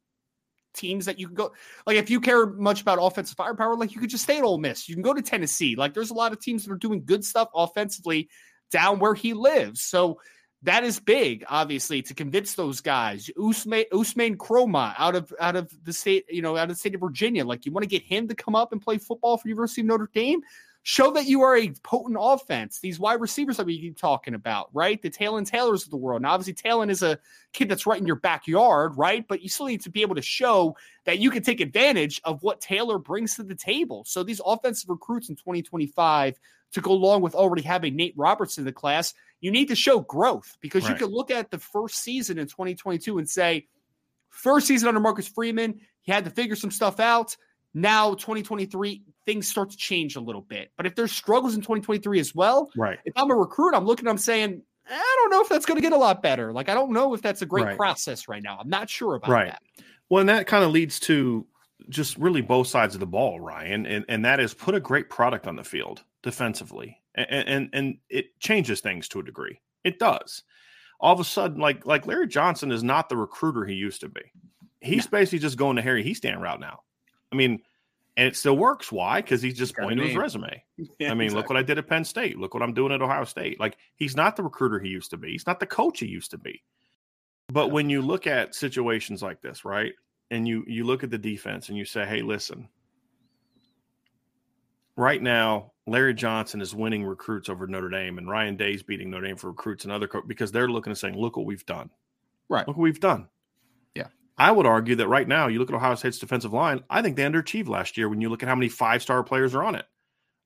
teams that you can go. Like, if you care much about offensive firepower, like you could just stay at Ole Miss. You can go to Tennessee. Like, there's a lot of teams that are doing good stuff offensively down where he lives. So that is big, obviously, to convince those guys. Usman Usman Kroma out of out of the state, you know, out of the state of Virginia. Like, you want to get him to come up and play football for University of Notre Dame. Show that you are a potent offense. These wide receivers that we keep talking about, right? The Talon Taylors of the world. Now, obviously, Talon is a kid that's right in your backyard, right? But you still need to be able to show that you can take advantage of what Taylor brings to the table. So these offensive recruits in 2025 to go along with already having Nate Roberts in the class, you need to show growth because you can look at the first season in 2022 and say, first season under Marcus Freeman, he had to figure some stuff out. Now, 2023, things start to change a little bit. But if there's struggles in 2023 as well, Right. if I'm a recruit, I'm looking, I'm saying, I don't know if that's going to get a lot better. Like, I don't know if that's a great Right. process right now. I'm not sure about Right. that. Well, and that kind of leads to just really both sides of the ball, Ryan, and and that is put a great product on the field defensively, and and, and it changes things to a degree. It does. All of a sudden, like like Larry Johnson is not the recruiter he used to be. He's basically just going to Harry Hiestand route now. I mean, and it still works. Why? Because he's just pointing to his resume. Yeah, I mean, look what I did at Penn State. Look what I'm doing at Ohio State. Like he's not the recruiter he used to be. He's not the coach he used to be. But when you look at situations like this, right? And you you look at the defense and you say, "Hey, listen. Right now, Larry Johnson is winning recruits over Notre Dame and Ryan Day's beating Notre Dame for recruits and other co- because they're looking and saying, "Look what we've done." Right. Look what we've done. I would argue that right now, you look at Ohio State's defensive line, I think they underachieved last year when you look at how many five-star players are on it.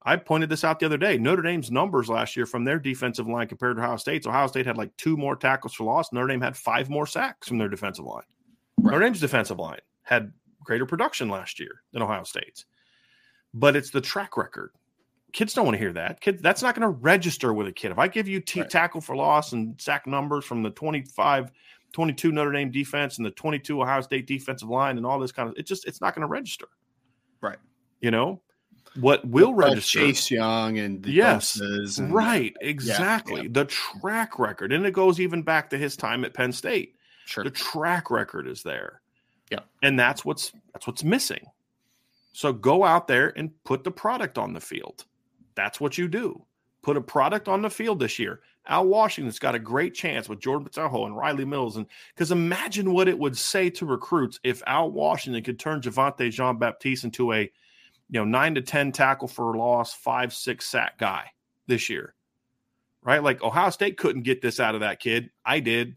I pointed this out the other day. Notre Dame's numbers last year from their defensive line compared to Ohio State's. Ohio State had like two more tackles for loss. Notre Dame had five more sacks from their defensive line. Notre Dame's defensive line had greater production last year than Ohio State's, but it's the track record. Kids don't want to hear that. Kids, that's not going to register with a kid. If I give you t- Right. tackle for loss and sack numbers from the 25, 22 Notre Dame defense and the 22 Ohio State defensive line and all this kind of, it just, it's not going to register. Right. You know, what will Like register? Chase Young and the Yes, and- Right, exactly. yeah. The track record, and it goes even back to his time at Penn State. Sure. The track record is there. Yeah. And that's what's that's what's missing. So go out there and put the product on the field. That's what you do. Put a product on the field this year. Al Washington's got a great chance with Jordan Botelho and Riley Mills. And because imagine what it would say to recruits if Al Washington could turn Javontae Jean Baptiste into a you know, nine to 10 tackle for loss, five, six sack guy this year. Right? Like Ohio State couldn't get this out of that kid. I did.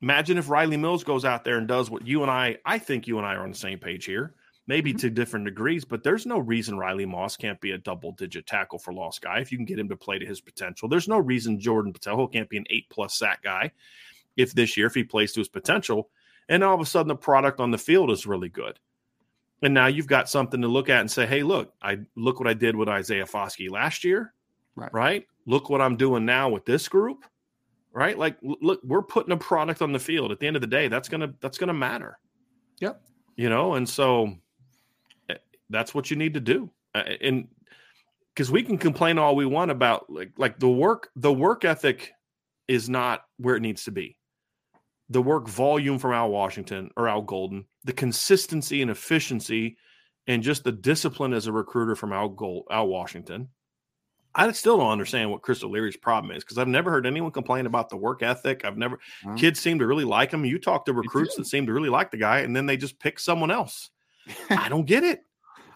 Imagine if Riley Mills goes out there and does what you and I, I think you and I are on the same page here, maybe mm-hmm. to different degrees, but there's no reason Riley Moss can't be a double digit tackle for loss guy if you can get him to play to his potential. There's no reason Jordan Botelho can't be an eight plus sack guy if this year, if he plays to his potential. And all of a sudden the product on the field is really good. And now you've got something to look at and say, hey, look, I look what I did with Isaiah Foskey last year. Right. Right. Look what I'm doing now with this group. Right. Like, look, we're putting a product on the field. At the end of the day, that's gonna that's gonna matter. Yep. You know, and so that's what you need to do. Uh, and because we can complain all we want about like like the work the work ethic is not where it needs to be the work volume from Al Washington or Al Golden, the consistency and efficiency, and just the discipline as a recruiter from Al Gold, Al Washington. I still don't understand what Chris O'Leary's problem is because I've never heard anyone complain about the work ethic. I've never Wow. kids seem to really like him. You talk to recruits that seem to really like the guy, and then they just pick someone else. I don't get it.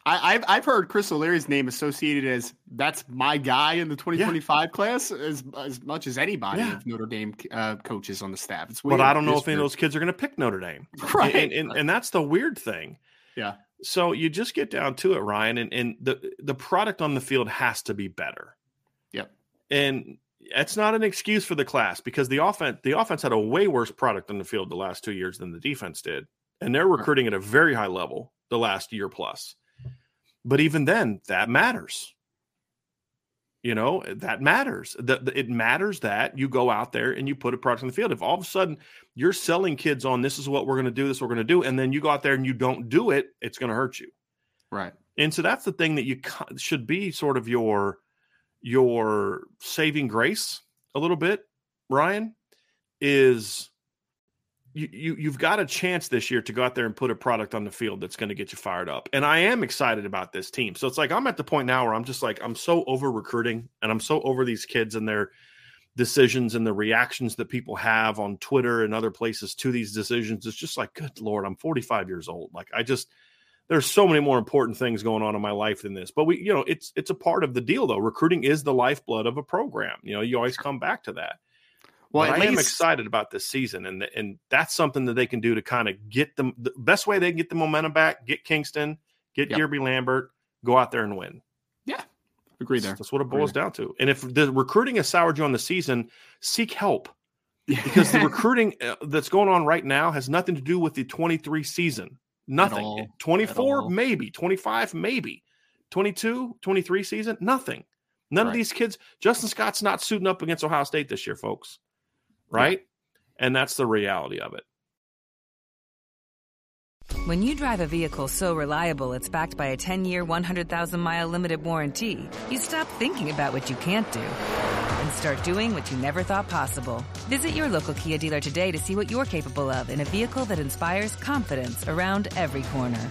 I, I've I've heard Chris O'Leary's name associated as that's my guy in the 2025 class as as much as anybody Yeah. of Notre Dame uh, coaches on the staff. It's But. I don't know It's if any of those kids are going to pick Notre Dame. right. and, and, and that's the weird thing. Yeah. So you just get down to it, Ryan, and, and the the product on the field has to be better. Yep. And that's not an excuse for the class because the offense the offense had a way worse product on the field the last two years than the defense did, and they're recruiting at a very high level the last year plus. But even then, that matters. You know, eh, that matters. That it matters that you go out there and you put a product in the field. If all of a sudden you're selling kids on this is what we're going to do, this we're going to do, and then you go out there and you don't do it, it's going to hurt you. Right. And so that's the thing that you should be sort of your your saving grace a little bit, Ryan, is you, you you've got a chance this year to go out there and put a product on the field that's going to get you fired up. And I am excited about this team. So it's like I'm at the point now where I'm just like I'm so over recruiting and I'm so over these kids and their decisions and the reactions that people have on Twitter and other places to these decisions. It's just like, good lord, I'm 45 years old. Like I just there's so many more important things going on in my life than this. But we, you know, it's it's a part of the deal though. Recruiting is the lifeblood of a program. You know, you always come back to that. Well, I am excited about this season, and and that's something that they can do to kind of get them. The best way they can get the momentum back, get Kingston, get yep. Guerby Lambert, go out there and win. Yeah, agree there. That's what it boils down to. And if the recruiting has soured you on the season, seek help because the recruiting uh, that's going on right now has nothing to do with the 23 season. Nothing. 24 maybe, 25 maybe. 22, 23 season, nothing. None right. of these kids, Justin Scott's not suiting up against Ohio State this year, folks right? Yeah. And that's the reality of it. When you drive a vehicle so reliable it's backed by a 10 year, 100,000 mile limited warranty, you stop thinking about what you can't do and start doing what you never thought possible. Visit your local Kia dealer today to see what you're capable of in a vehicle that inspires confidence around every corner.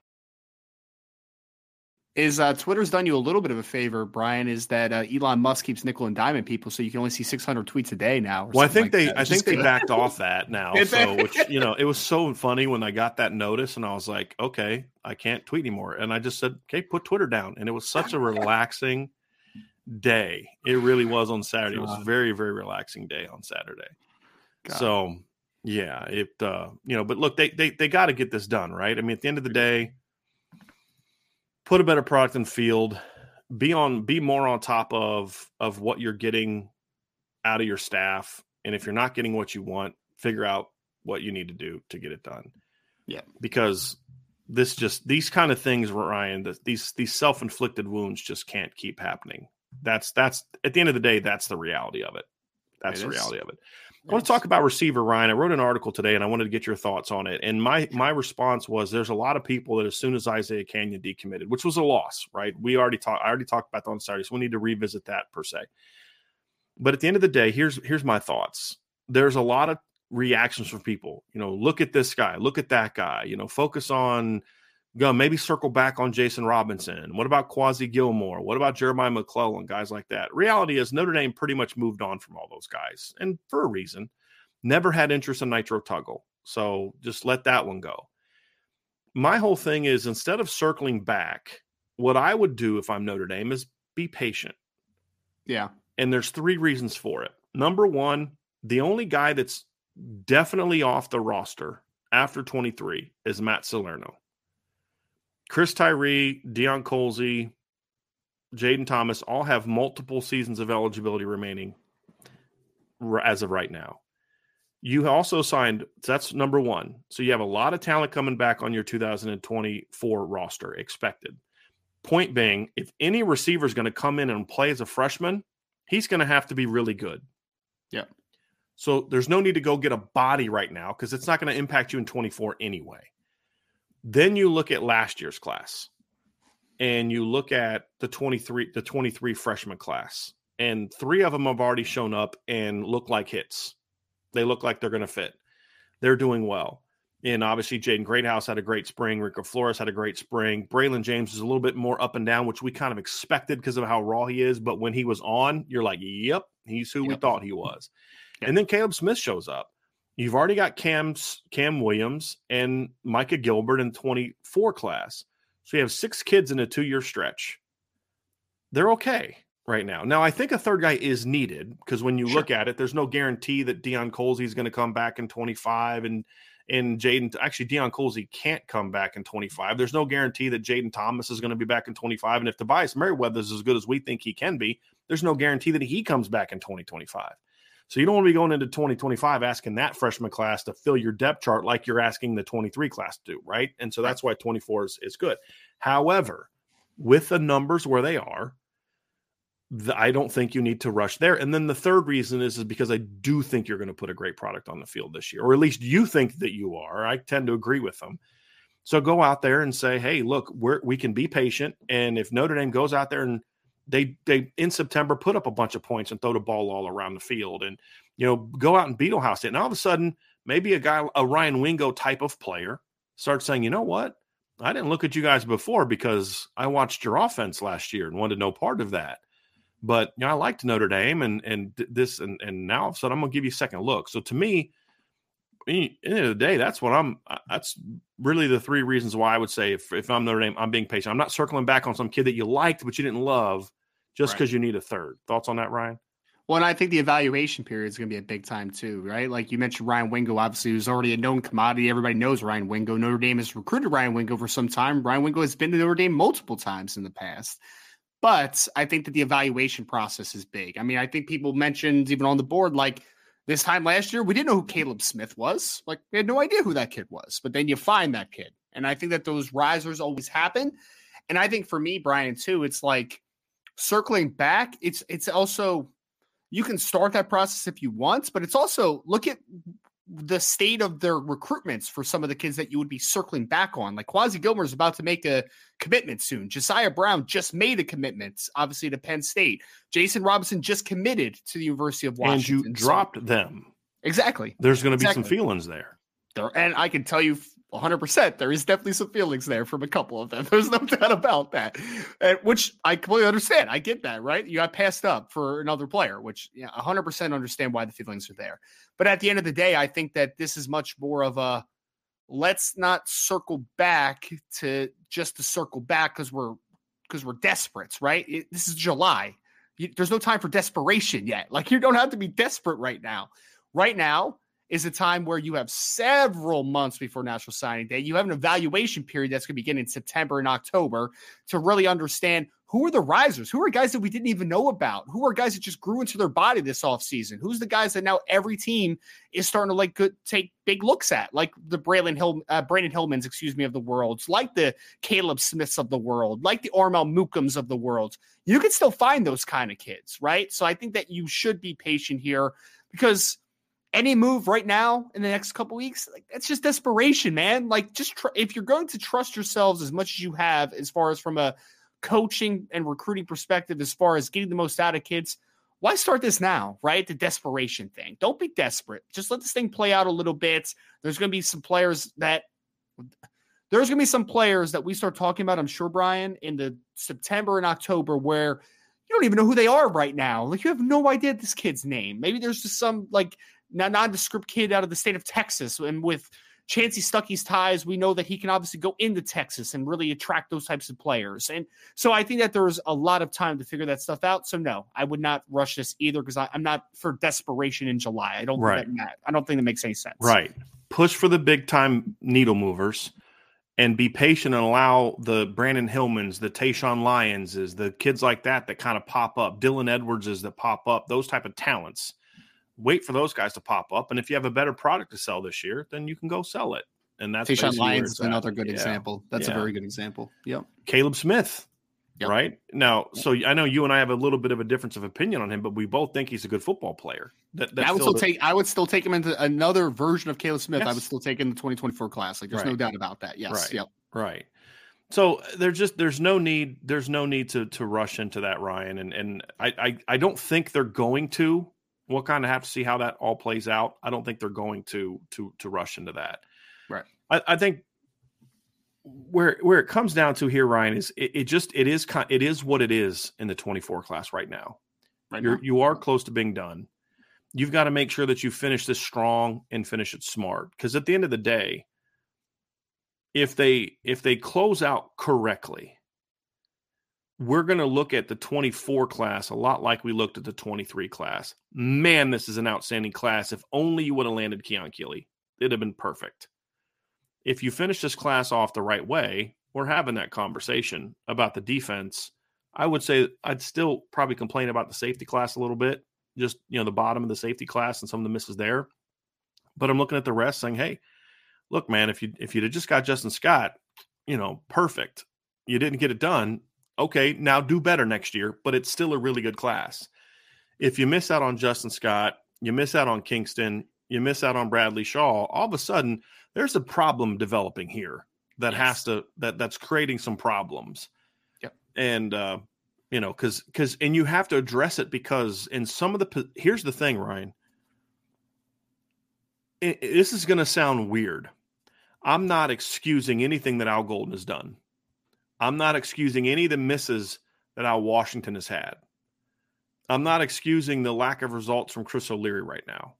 is uh, Twitter's done you a little bit of a favor, Brian. Is that uh, Elon Musk keeps nickel and diamond people, so you can only see 600 tweets a day now. Well, I think like they, that. I think they backed off that now. so, which you know, it was so funny when I got that notice, and I was like, okay, I can't tweet anymore, and I just said, okay, put Twitter down, and it was such a relaxing day. It really was on Saturday. It was a very, very relaxing day on Saturday. God. So, yeah, it, uh, you know, but look, they they they got to get this done, right? I mean, at the end of the day put a better product in field, be on be more on top of of what you're getting out of your staff. And if you're not getting what you want, figure out what you need to do to get it done. Yeah. Because this just these kind of things, Ryan, that these these self-inflicted wounds just can't keep happening. That's that's at the end of the day, that's the reality of it. That's it the reality of it. I want to talk about receiver Ryan. I wrote an article today and I wanted to get your thoughts on it. And my my response was there's a lot of people that as soon as Isiah Canion decommitted, which was a loss, right? We already talked I already talked about that on Saturday, so we need to revisit that per se. But at the end of the day, here's here's my thoughts. There's a lot of reactions from people. You know, look at this guy, look at that guy, you know, focus on go maybe circle back on Jason Robinson. What about Kwazi Gilmer? What about Jeremiah McClellan? Guys like that. Reality is Notre Dame pretty much moved on from all those guys, and for a reason. Never had interest in Nitro Tuggle, so just let that one go. My whole thing is instead of circling back, what I would do if I'm Notre Dame is be patient. Yeah. And there's three reasons for it. Number one, the only guy that's definitely off the roster after 23 is Matt Salerno. Chris Tyree, Deion Colzie, Jayden Thomas all have multiple seasons of eligibility remaining as of right now. You also signed, that's number one. So you have a lot of talent coming back on your 2024 roster expected. Point being, if any receiver is going to come in and play as a freshman, he's going to have to be really good. Yeah. So there's no need to go get a body right now because it's not going to impact you in 24 anyway. Then you look at last year's class and you look at the 23 the 23 freshman class and three of them have already shown up and look like hits. They look like they're going to fit. They're doing well. And obviously, Jaden Greathouse had a great spring. Rico Flores had a great spring. Braylon James is a little bit more up and down, which we kind of expected because of how raw he is. But when he was on, you're like, yep, he's who yep. we thought he was. Yep. And then Caleb Smith shows up. You've already got Cam's Cam Williams and Micah Gilbert in 24 class. So you have six kids in a two year stretch. They're okay right now. Now, I think a third guy is needed because when you sure. look at it, there's no guarantee that Deion Colzie is going to come back in 25 and and Jaden actually Deion Colzie can't come back in 25. There's no guarantee that Jayden Thomas is going to be back in 25. And if Tobias Merriweather is as good as we think he can be, there's no guarantee that he comes back in 2025. So you don't want to be going into 2025 asking that freshman class to fill your depth chart like you're asking the 23 class to do, right? And so that's why 24 is, is good. However, with the numbers where they are, the, I don't think you need to rush there. And then the third reason is, is because I do think you're going to put a great product on the field this year, or at least you think that you are. I tend to agree with them. So go out there and say, hey, look, we're, we can be patient. And if Notre Dame goes out there and they they in September put up a bunch of points and throw the ball all around the field and you know go out and beat Ohio State. And all of a sudden, maybe a guy a Ryan Wingo type of player starts saying, you know what? I didn't look at you guys before because I watched your offense last year and wanted no part of that. But you know, I liked Notre Dame and and this and and now all of a sudden I'm gonna give you a second look. So to me, end of the day, that's what I'm. That's really the three reasons why I would say if, if I'm Notre Dame, I'm being patient. I'm not circling back on some kid that you liked but you didn't love just because right. you need a third. Thoughts on that, Ryan? Well, and I think the evaluation period is going to be a big time too, right? Like you mentioned, Ryan Wingo, obviously, who's already a known commodity. Everybody knows Ryan Wingo. Notre Dame has recruited Ryan Wingo for some time. Ryan Wingo has been to Notre Dame multiple times in the past. But I think that the evaluation process is big. I mean, I think people mentioned even on the board, like this time last year, we didn't know who Caleb Smith was. Like, we had no idea who that kid was. But then you find that kid. And I think that those risers always happen. And I think for me, Brian, too, it's like circling back, it's it's also you can start that process if you want, but it's also look at the state of their recruitments for some of the kids that you would be circling back on. Like Kwazi Gilmer is about to make a commitment soon. Josiah Brown just made a commitment, obviously to Penn State. Jason Robinson just committed to the University of Washington. And you dropped so, them. Exactly. There's going to be exactly. some feelings there. There, and I can tell you 100%. There is definitely some feelings there from a couple of them. There's no doubt about that, and, which I completely understand. I get that, right? You got passed up for another player, which yeah, 100% understand why the feelings are there. But at the end of the day, I think that this is much more of a let's not circle back to just to circle back because we're because we're desperate, right? It, this is July. You, there's no time for desperation yet. Like you don't have to be desperate right now. Right now, is a time where you have several months before National Signing Day. You have an evaluation period that's going to begin in September and October to really understand who are the risers? Who are guys that we didn't even know about? Who are guys that just grew into their body this offseason? Who's the guys that now every team is starting to like good, take big looks at, like the Braylon Hill, uh, Brandon Hillmans, excuse me, of the world, like the Caleb Smiths of the world, like the Armel Mukams of the world. You can still find those kind of kids, right? So I think that you should be patient here because – any move right now in the next couple weeks, like that's just desperation, man. Like just tr- if you're going to trust yourselves as much as you have, as far as from a coaching and recruiting perspective, as far as getting the most out of kids, why start this now, right? The desperation thing. Don't be desperate. Just let this thing play out a little bit. There's going to be some players that there's going to be some players that we start talking about, I'm sure, Brian, in the September and October where you don't even know who they are right now. Like you have no idea this kid's name. Maybe there's just some like nondescript kid out of the state of Texas. And with Chansi Stuckey's ties, we know that he can obviously go into Texas and really attract those types of players. And so I think that there's a lot of time to figure that stuff out. So no, I would not rush this either because I'm not for desperation in July. I don't right. think that I don't think that makes any sense. Right. Push for the big time needle movers and be patient and allow the Brandon Hillmans, the Tayshawn Lyonses, the kids like that that kind of pop up, Dylan Edwardses that pop up, those type of talents wait for those guys to pop up. And if you have a better product to sell this year, then you can go sell it. And that's Tayshawn Lyons is another good yeah. example. That's yeah. a very good example. Yep. Caleb Smith. Yep. Right now, so I know you and I have a little bit of a difference of opinion on him, but we both think he's a good football player. That, I would still the... take. I would still take him into another version of Caleb Smith. Yes. I would still take in the 2024 class. Like, there's right. no doubt about that. Yes. Right. Yep. Right. So there's just there's no need there's no need to to rush into that Ryan and and I I, I don't think they're going to we'll kind of have to see how that all plays out. I don't think they're going to to to rush into that. Right. I, I think where where it comes down to here, Ryan, is it, it, just it is it is what it is in the 24 class right now. Right You're now. you are close to being done. You've got to make sure that you finish this strong and finish it smart. Because at the end of the day, if they if they close out correctly, we're going to look at the 24 class a lot like we looked at the 23 class. Man, this is an outstanding class. If only you would have landed Keon Keeley, it'd have been perfect. If you finish this class off the right way, we're having that conversation about the defense I would say I'd still probably complain about the safety class a little bit, just you know the bottom of the safety class and some of the misses there. But I'm looking at the rest, saying, "Hey, look, man, if you if you'd have just got Justin Scott, you know, perfect. You didn't get it done. Okay, now do better next year, but it's still a really good class. If you miss out on Justin Scott, you miss out on Kingston, you miss out on Bradley Shaw, all of a sudden there's a problem developing here that yes. has to that that's creating some problems. Yep. And uh, you know, because because and you have to address it because in some of the here's the thing, Ryan. It, this is going to sound weird. I'm not excusing anything that Al Golden has done. I'm not excusing any of the misses that our Washington has had. I'm not excusing the lack of results from Chris O'Leary right now.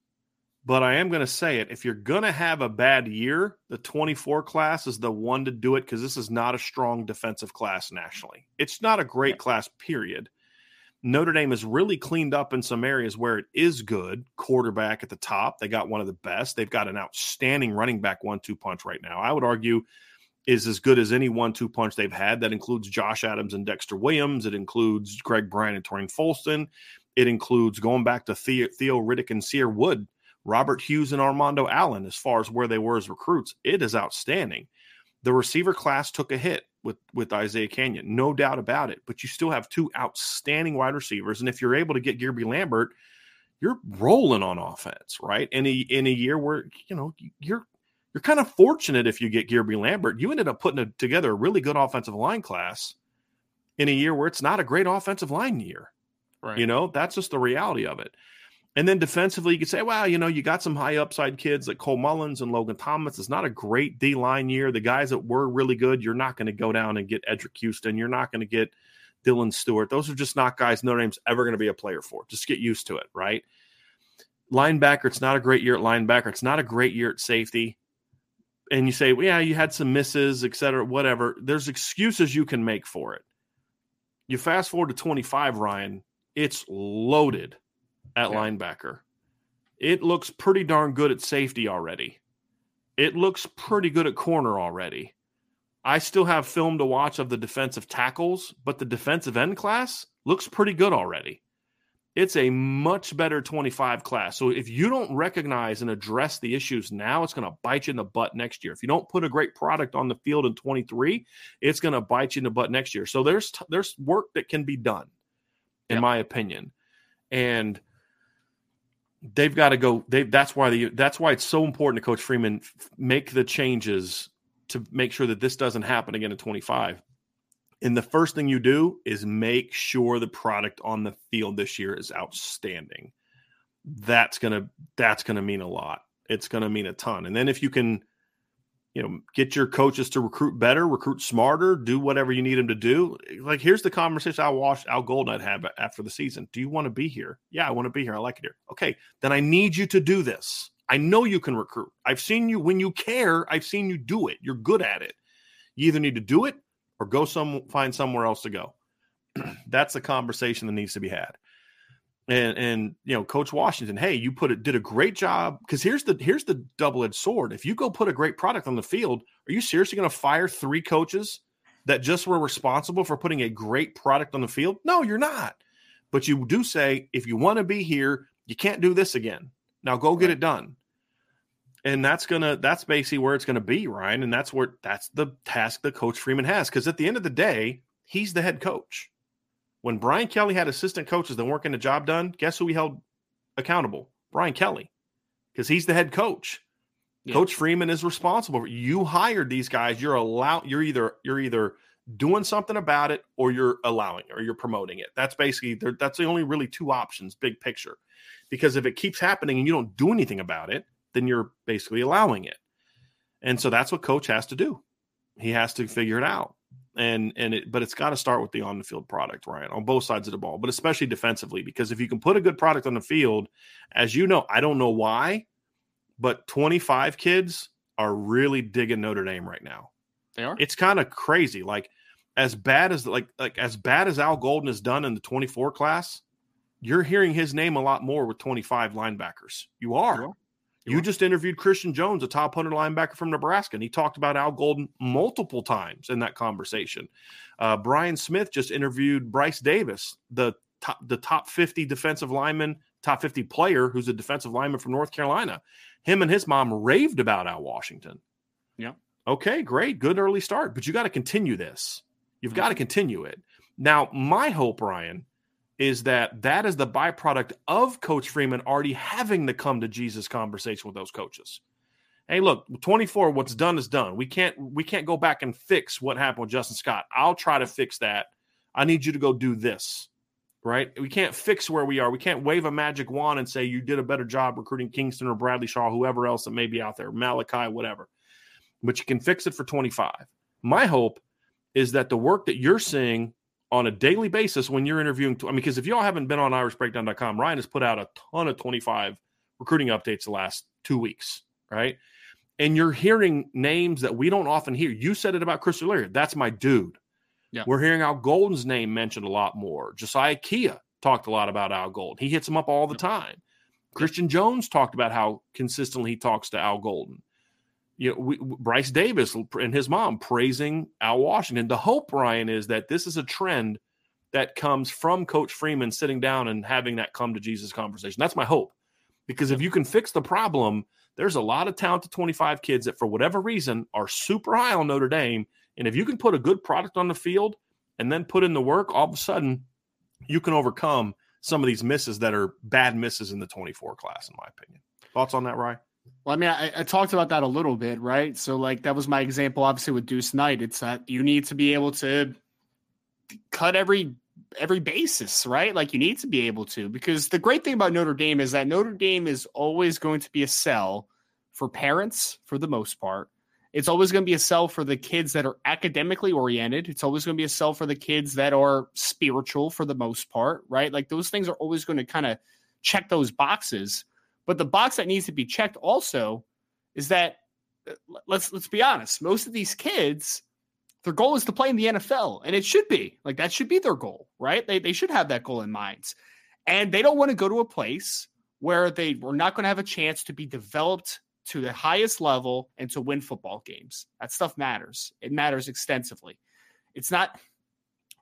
But I am going to say it. If you're going to have a bad year, the 24 class is the one to do it because this is not a strong defensive class nationally. It's not a great class, period. Notre Dame has really cleaned up in some areas where it is good. Quarterback at the top, they got one of the best. They've got an outstanding running back one two punch right now. I would argue is as good as any one two punch they've had. That includes Josh Adams and Dexter Williams. It includes Greg Bryant and Tarean Folston. It includes going back to Theo, Theo Riddick and Cierre Wood Robert Hughes and Armando Allen, as far as where they were as recruits, it is outstanding. The receiver class took a hit with with Isiah Canion, no doubt about it. But you still have two outstanding wide receivers, and if you're able to get Guerby Lambert, you're rolling on offense, right? In a in a year where you know you're you're kind of fortunate if you get Guerby Lambert. You ended up putting a, together a really good offensive line class in a year where it's not a great offensive line year. Right. You know, that's just the reality of it. And then defensively, you could say, well, you know, you got some high upside kids like Cole Mullins and Logan Thomas. It's not a great D line year. The guys that were really good, you're not going to go down and get Eddrick Houston. You're not going to get Dylan Stewart. Those are just not guys Notre Dame's ever going to be a player for. Just get used to it, right? Linebacker, it's not a great year at linebacker. It's not a great year at safety. And you say, well, yeah, you had some misses, et cetera, whatever. There's excuses you can make for it. You fast forward to 25, Ryan, it's loaded at yeah. linebacker. It looks pretty darn good at safety already. It looks pretty good at corner already. I still have film to watch of the defensive tackles, but the defensive end class looks pretty good already. It's a much better 25 class. So if you don't recognize and address the issues now, it's going to bite you in the butt next year. If you don't put a great product on the field in 23, it's going to bite you in the butt next year. So there's there's work that can be done in yep. my opinion. And they've got to go. They that's why the that's why it's so important to Coach Freeman make the changes to make sure that this doesn't happen again in 25. And the first thing you do is make sure the product on the field this year is outstanding. That's gonna that's gonna mean a lot. It's gonna mean a ton. And then if you can you know, get your coaches to recruit better, recruit smarter, do whatever you need them to do. Like, here's the conversation I watched Al Golden I'd have after the season. Do you want to be here? Yeah, I want to be here. I like it here. Okay, then I need you to do this. I know you can recruit. I've seen you when you care. I've seen you do it. You're good at it. You either need to do it or go some find somewhere else to go. That's the conversation that needs to be had. And and you know coach washington hey you put it did a great job because here's the here's the double-edged sword. If you go put a great product on the field are you seriously going to fire three coaches that just were responsible for putting a great product on the field? No you're not. But you do say if you want to be here you can't do this again. Now go get it done and that's gonna that's basically where it's gonna be ryan and that's where that's the task that coach freeman has because at the end of the day he's the head coach when Brian Kelly had assistant coaches that weren't getting the job done, guess who he held accountable? Brian Kelly, because he's the head coach. Yeah. Coach Freeman is responsible. You hired these guys. You're allowed. You're either you're either doing something about it or you're allowing it or you're promoting it. That's basically that's the only really two options, big picture. Because if it keeps happening and you don't do anything about it, then you're basically allowing it. And so that's what coach has to do. He has to figure it out. And and it but it's got to start with the on the field product ryan on both sides of the ball but especially defensively because if you can put a good product on the field as you know i don't know why but 25 kids are really digging notre dame right now. They are. It's kind of crazy. Like as bad as like like as bad as al golden has done in the 24 class you're hearing his name a lot more with 25 linebackers. You are You just interviewed Christian Jones, a top 100 linebacker from Nebraska, and he talked about Al Golden multiple times in that conversation. Uh, Brian Smith just interviewed Bryce Davis, the top, the top 50 defensive lineman, top 50 player who's a defensive lineman from North Carolina. Him and his mom raved about Al Washington. Yeah. Okay, great. Good early start, but you got to continue this. You've got to Mm-hmm. continue it. Now, my hope, Ryan, is that that is the byproduct of Coach Freeman already having the come to Jesus conversation with those coaches. Hey, look, 24, what's done is done. We can't we can't go back and fix what happened with Justin Scott. I'll try to fix that. I need you to go do this. Right? We can't fix where we are. We can't wave a magic wand and say you did a better job recruiting Kingston or Bradley Shaw, whoever else that may be out there, Malachi, whatever. But you can fix it for 25. My hope is that the work that you're seeing on a daily basis when you're interviewing. I mean, because if y'all haven't been on irishbreakdown.com, Ryan has put out a ton of 25 recruiting updates the last two weeks, right? And you're hearing names that we don't often hear. You said it about Chris O'Leary. That's my dude. Yeah. We're hearing Al Golden's name mentioned a lot more. Josiah Kia talked a lot about Al Golden. He hits him up all the time. Christian Jones talked about how consistently he talks to Al Golden you know, we, Bryce Davis and his mom praising Al Washington. The hope, Ryan, is that this is a trend that comes from Coach Freeman sitting down and having that come to Jesus conversation. That's my hope. Because if you can fix the problem, there's a lot of talented 25 kids that, for whatever reason, are super high on Notre Dame. And if you can put a good product on the field and then put in the work, all of a sudden you can overcome some of these misses that are bad misses in the 24 class, in my opinion. Thoughts on that, Ryan? Well, I mean, I, I, talked about that a little bit, right? So, like, that was my example, obviously, with Deuce Knight. It's that you need to be able to cut every every basis, right? Like, you need to be able to, because the great thing about Notre Dame is that Notre Dame is always going to be a sell for parents, for the most part. It's always going to be a sell for the kids that are academically oriented. It's always going to be a sell for the kids that are spiritual, for the most part, right? Like, those things are always going to kind of check those boxes. But the box that needs to be checked also is that uh, let's let's be honest, most of these kids, their goal is to play in the NFL, and it should be like that should be their goal, right? They they should have that goal in mind, and they don't want to go to a place where they were not going to have a chance to be developed to the highest level and to win football games. That stuff matters. It matters extensively. It's not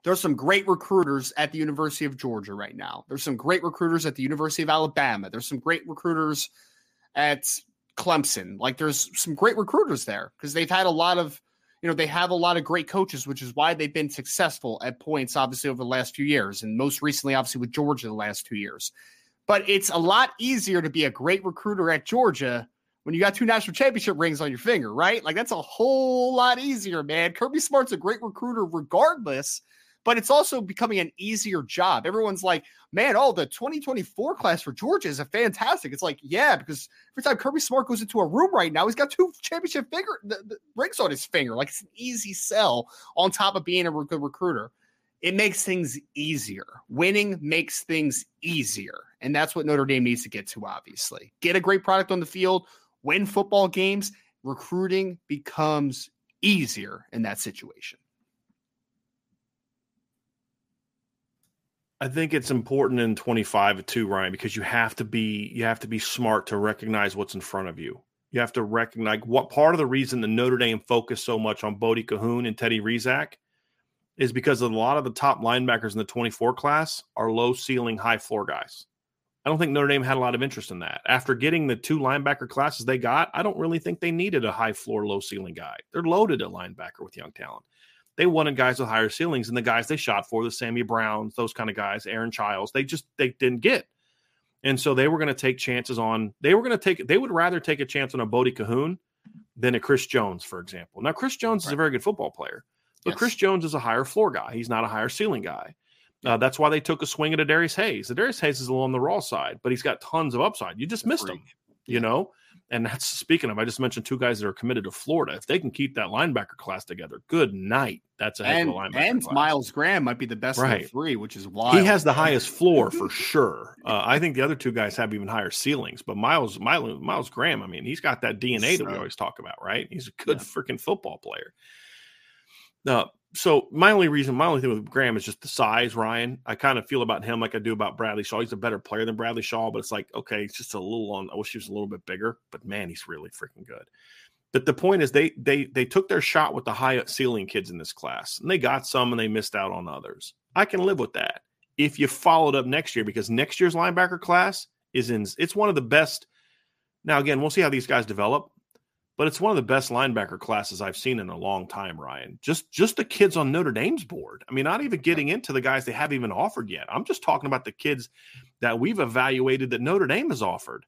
there's some great recruiters at the University of Georgia right now. There's some great recruiters at the University of Alabama. There's some great recruiters at Clemson. Like there's some great recruiters there because they've had a lot of, you know, they have a lot of great coaches, which is why they've been successful at points, obviously, over the last few years. And most recently, obviously, with Georgia the last two years. But it's a lot easier to be a great recruiter at Georgia when you got two national championship rings on your finger, right? Like that's a whole lot easier, man. Kirby Smart's a great recruiter regardless but it's also becoming an easier job. Everyone's like, man, oh, the 2024 class for Georgia is a fantastic. It's like, yeah, because every time Kirby Smart goes into a room right now, he's got two championship finger the, the rings on his finger. Like it's an easy sell on top of being a good recruiter. It makes things easier. Winning makes things easier. And that's what Notre Dame needs to get to, obviously. Get a great product on the field, win football games. Recruiting becomes easier in that situation. I think it's important in 25 too, Ryan, because you have to be you have to be smart to recognize what's in front of you. You have to recognize what part of the reason the Notre Dame focused so much on Bodie Kahoun and Teddy Rezac is because a lot of the top linebackers in the 24 class are low ceiling, high floor guys. I don't think Notre Dame had a lot of interest in that. After getting the two linebacker classes they got, I don't really think they needed a high floor, low ceiling guy. They're loaded at linebacker with young talent they wanted guys with higher ceilings and the guys they shot for the sammy browns those kind of guys aaron chiles they just they didn't get and so they were going to take chances on they were going to take they would rather take a chance on a bodie kahoun than a chris jones for example now chris jones right. is a very good football player but yes. chris jones is a higher floor guy he's not a higher ceiling guy uh, that's why they took a swing at a Darius Hayes. The Darius Hayes is a little on the raw side, but he's got tons of upside. You just missed him, you yeah. know. And that's speaking of, I just mentioned two guys that are committed to Florida. If they can keep that linebacker class together, good night. That's a heck and, of a linebacker. And class. Myles Graham might be the best right. of three, which is why He has the highest floor for sure. Uh, I think the other two guys have even higher ceilings. But Miles, Miles, Myles Graham, I mean, he's got that DNA so, that we always talk about, right? He's a good yeah. freaking football player. Uh, so my only reason, my only thing with Graham is just the size, Ryan. I kind of feel about him like I do about Bradley Shaw. He's a better player than Bradley Shaw, but it's like, okay, it's just a little on. I wish he was a little bit bigger, but man, he's really freaking good. But the point is they they they took their shot with the high ceiling kids in this class. And they got some and they missed out on others. I can live with that. If you followed up next year, because next year's linebacker class is in it's one of the best. Now, again, we'll see how these guys develop but it's one of the best linebacker classes I've seen in a long time, Ryan. Just just the kids on Notre Dame's board. I mean, not even getting into the guys they haven't even offered yet. I'm just talking about the kids that we've evaluated that Notre Dame has offered.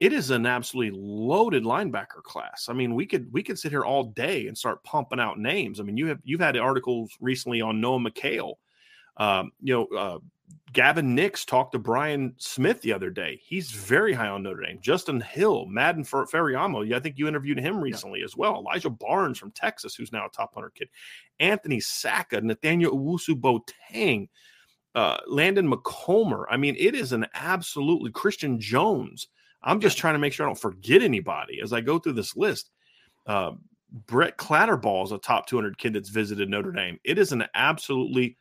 It is an absolutely loaded linebacker class. I mean, we could we could sit here all day and start pumping out names. I mean, you have you've had articles recently on Noah McHale, um, you know, uh, Gavin Nix talked to Brian Smith the other day. He's very high on Notre Dame. Justin Hill, Madden for Faraimo. I think you interviewed him recently yeah. as well. Elijah Barnes from Texas, who's now a top 100 kid. Anthony Saka, Nathaniel Owusu Boateng, uh, Landon McComber. I mean, it is an absolutely Christian Jones. I'm just trying to make sure I don't forget anybody as I go through this list. Uh, Brett Clatterball is a top 200 kid that's visited Notre Dame. It is an absolutely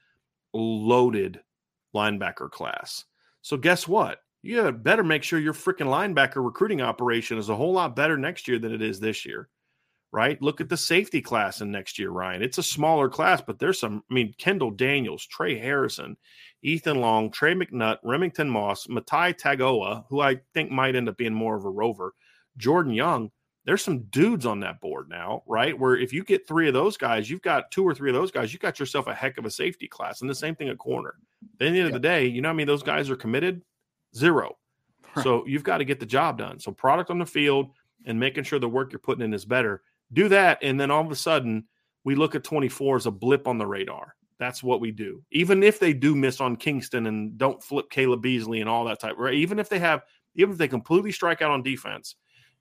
loaded linebacker class. So guess what? You better make sure your freaking linebacker recruiting operation is a whole lot better next year than it is this year. Right? Look at the safety class in next year, Ryan. It's a smaller class, but there's some, I mean, Kendall Daniels, Trey Harrison, Ethan Long, Trey McNutt, Remington Moss, Matai Tagoa, who I think might end up being more of a rover, Jordan Young there's some dudes on that board now, right? Where if you get three of those guys, you've got two or three of those guys, you got yourself a heck of a safety class. And the same thing at corner. at the end of the day, you know I mean those guys are committed? Zero. So you've got to get the job done. So product on the field and making sure the work you're putting in is better. Do that, and then all of a sudden we look at 24 as a blip on the radar. That's what we do. Even if they do miss on Kingston and don't flip Caleb Beasley and all that type, right? Even if they have, even if they completely strike out on defense,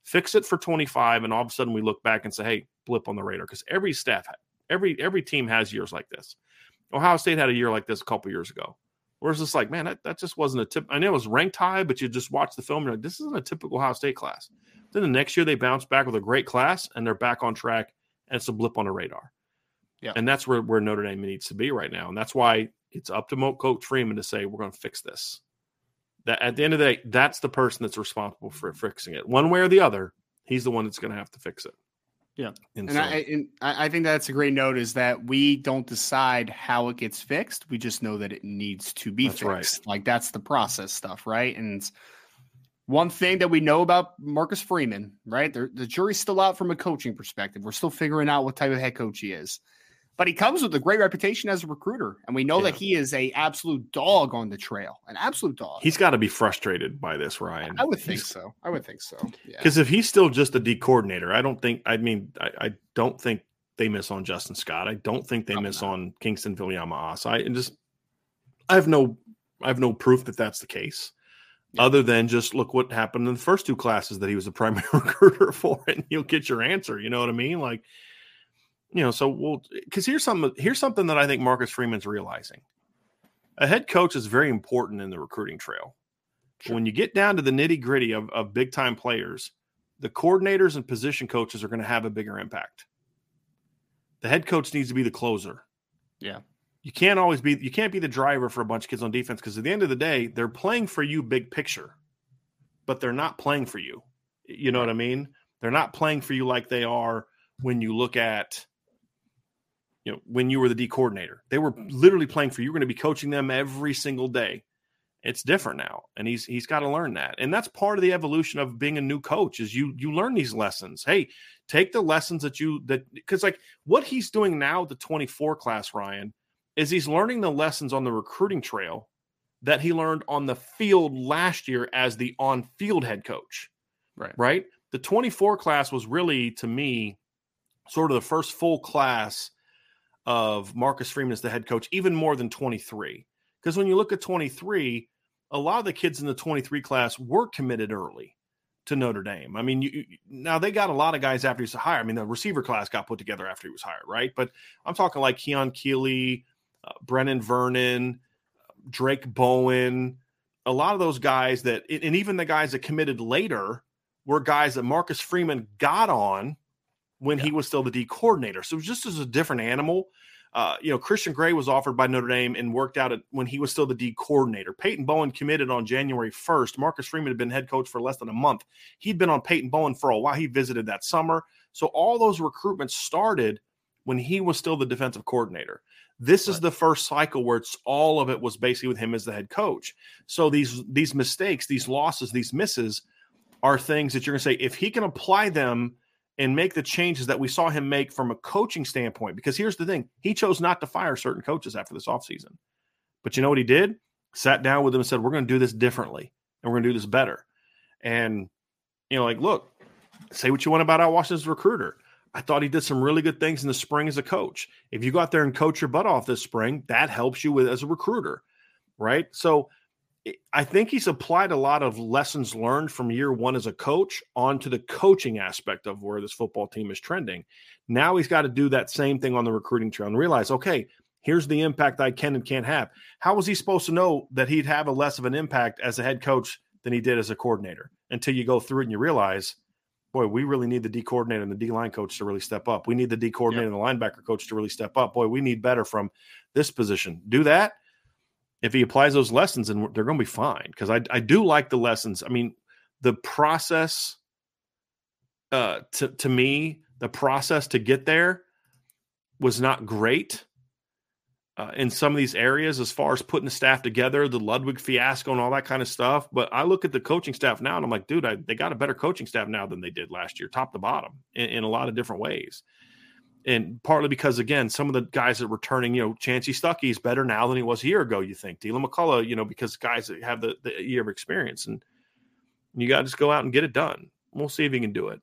fix it for 25 and all of a sudden we look back and say hey blip on the radar because every staff every every team has years like this. Ohio state had a year like this a couple years ago where it's just like man that, that just wasn't a tip i know it was ranked high but you just watch the film and you're like this isn't a typical ohio state class. Then the next year they bounce back with a great class and they're back on track and it's a blip on the radar. Yeah. And that's where, where notre dame needs to be right now and that's why it's up to coach freeman to say we're going to fix this that at the end of the day, that's the person that's responsible for fixing it. One way or the other, he's the one that's going to have to fix it. Yeah, and, and so, I and I think that's a great note is that we don't decide how it gets fixed. We just know that it needs to be fixed. Right. Like that's the process stuff, right? And one thing that we know about Marcus Freeman, right? The, the jury's still out from a coaching perspective. We're still figuring out what type of head coach he is but he comes with a great reputation as a recruiter, and we know yeah. that he is a absolute dog on the trail, an absolute dog. He's got to be frustrated by this, Ryan. I would think he's, so. I would think so. Because yeah. if he's still just a D coordinator, I don't think. I mean, I, I, don't think they miss on Justin Scott. I don't think they Probably miss not. on Kingston Viliamu I just, I have no, I have no proof that that's the case. Yeah. Other than just look what happened in the first two classes that he was a primary recruiter for, and you'll get your answer. You know what I mean? Like you know, so we'll because here's something here's something that I think Marcus Freeman's realizing. A head coach is very important in the recruiting trail. Sure. When you get down to the nitty gritty of, of big time players, the coordinators and position coaches are going to have a bigger impact. The head coach needs to be the closer. Yeah. You can't always be you can't be the driver for a bunch of kids on defense because at the end of the day, they're playing for you big picture, but they're not playing for you. You know what I mean? They're not playing for you like they are when you look at you know, when you were the D coordinator. They were mm. literally playing for you. You're going to be coaching them every single day. It's different now, and he's he's got to learn that, and that's part of the evolution of being a new coach. Is you you learn these lessons. Hey, take the lessons that you that because like what he's doing now, the 24 class, Ryan, is he's learning the lessons on the recruiting trail that he learned on the field last year as the on field head coach. Right. Right. The 24 class was really to me sort of the first full class of Marcus Freeman as the head coach, even more than 23. Because when you look at 23, a lot of the kids in the 23 class were committed early to Notre Dame. I mean, you, you, now they got a lot of guys after he's hired. I mean, the receiver class got put together after he was hired, right? But I'm talking like Keon Keeley, uh, Brenan Vernon, Drayk Bowen, a lot of those guys that, and even the guys that committed later were guys that Marcus Freeman got on when yeah. he was still the D coordinator. So just as a different animal. uh, you know, Christian Gray was offered by Notre Dame and worked out at, when he was still the D coordinator. Peyton Bowen committed on January 1st. Marcus Freeman had been head coach for less than a month. He'd been on Peyton Bowen for a while. He visited that summer. So all those recruitments started when he was still the defensive coordinator. This right. is the first cycle where it's all of it was basically with him as the head coach. So these these mistakes, these losses, these misses are things that you're going to say if he can apply them and make the changes that we saw him make from a coaching standpoint. Because here's the thing he chose not to fire certain coaches after this offseason. But you know what he did? Sat down with them and said, We're going to do this differently and we're going to do this better. And, you know, like, look, say what you want about Al Washington's recruiter. I thought he did some really good things in the spring as a coach. If you go out there and coach your butt off this spring, that helps you with as a recruiter, right? So I think he's applied a lot of lessons learned from year one as a coach onto the coaching aspect of where this football team is trending. Now he's got to do that same thing on the recruiting trail and realize, okay, here's the impact I can and can't have. How was he supposed to know that he'd have a less of an impact as a head coach than he did as a coordinator until you go through it and you realize, boy, we really need the D coordinator and the D line coach to really step up. We need the D coordinator yep. and the linebacker coach to really step up. Boy, we need better from this position. Do that if he applies those lessons, and they're going to be fine. Because I, I do like the lessons. I mean, the process, uh, to to me, the process to get there was not great. Uh, in some of these areas, as far as putting the staff together, the Ludwig fiasco and all that kind of stuff. But I look at the coaching staff now and I'm like, dude, I, they got a better coaching staff now than they did last year, top to bottom, in, in a lot of different ways and partly because again, some of the guys that are returning, you know, Chansi Stuckey is better now than he was a year ago. You think Deland McCullough, you know, because guys that have the, the year of experience, and you got to just go out and get it done. We'll see if he can do it.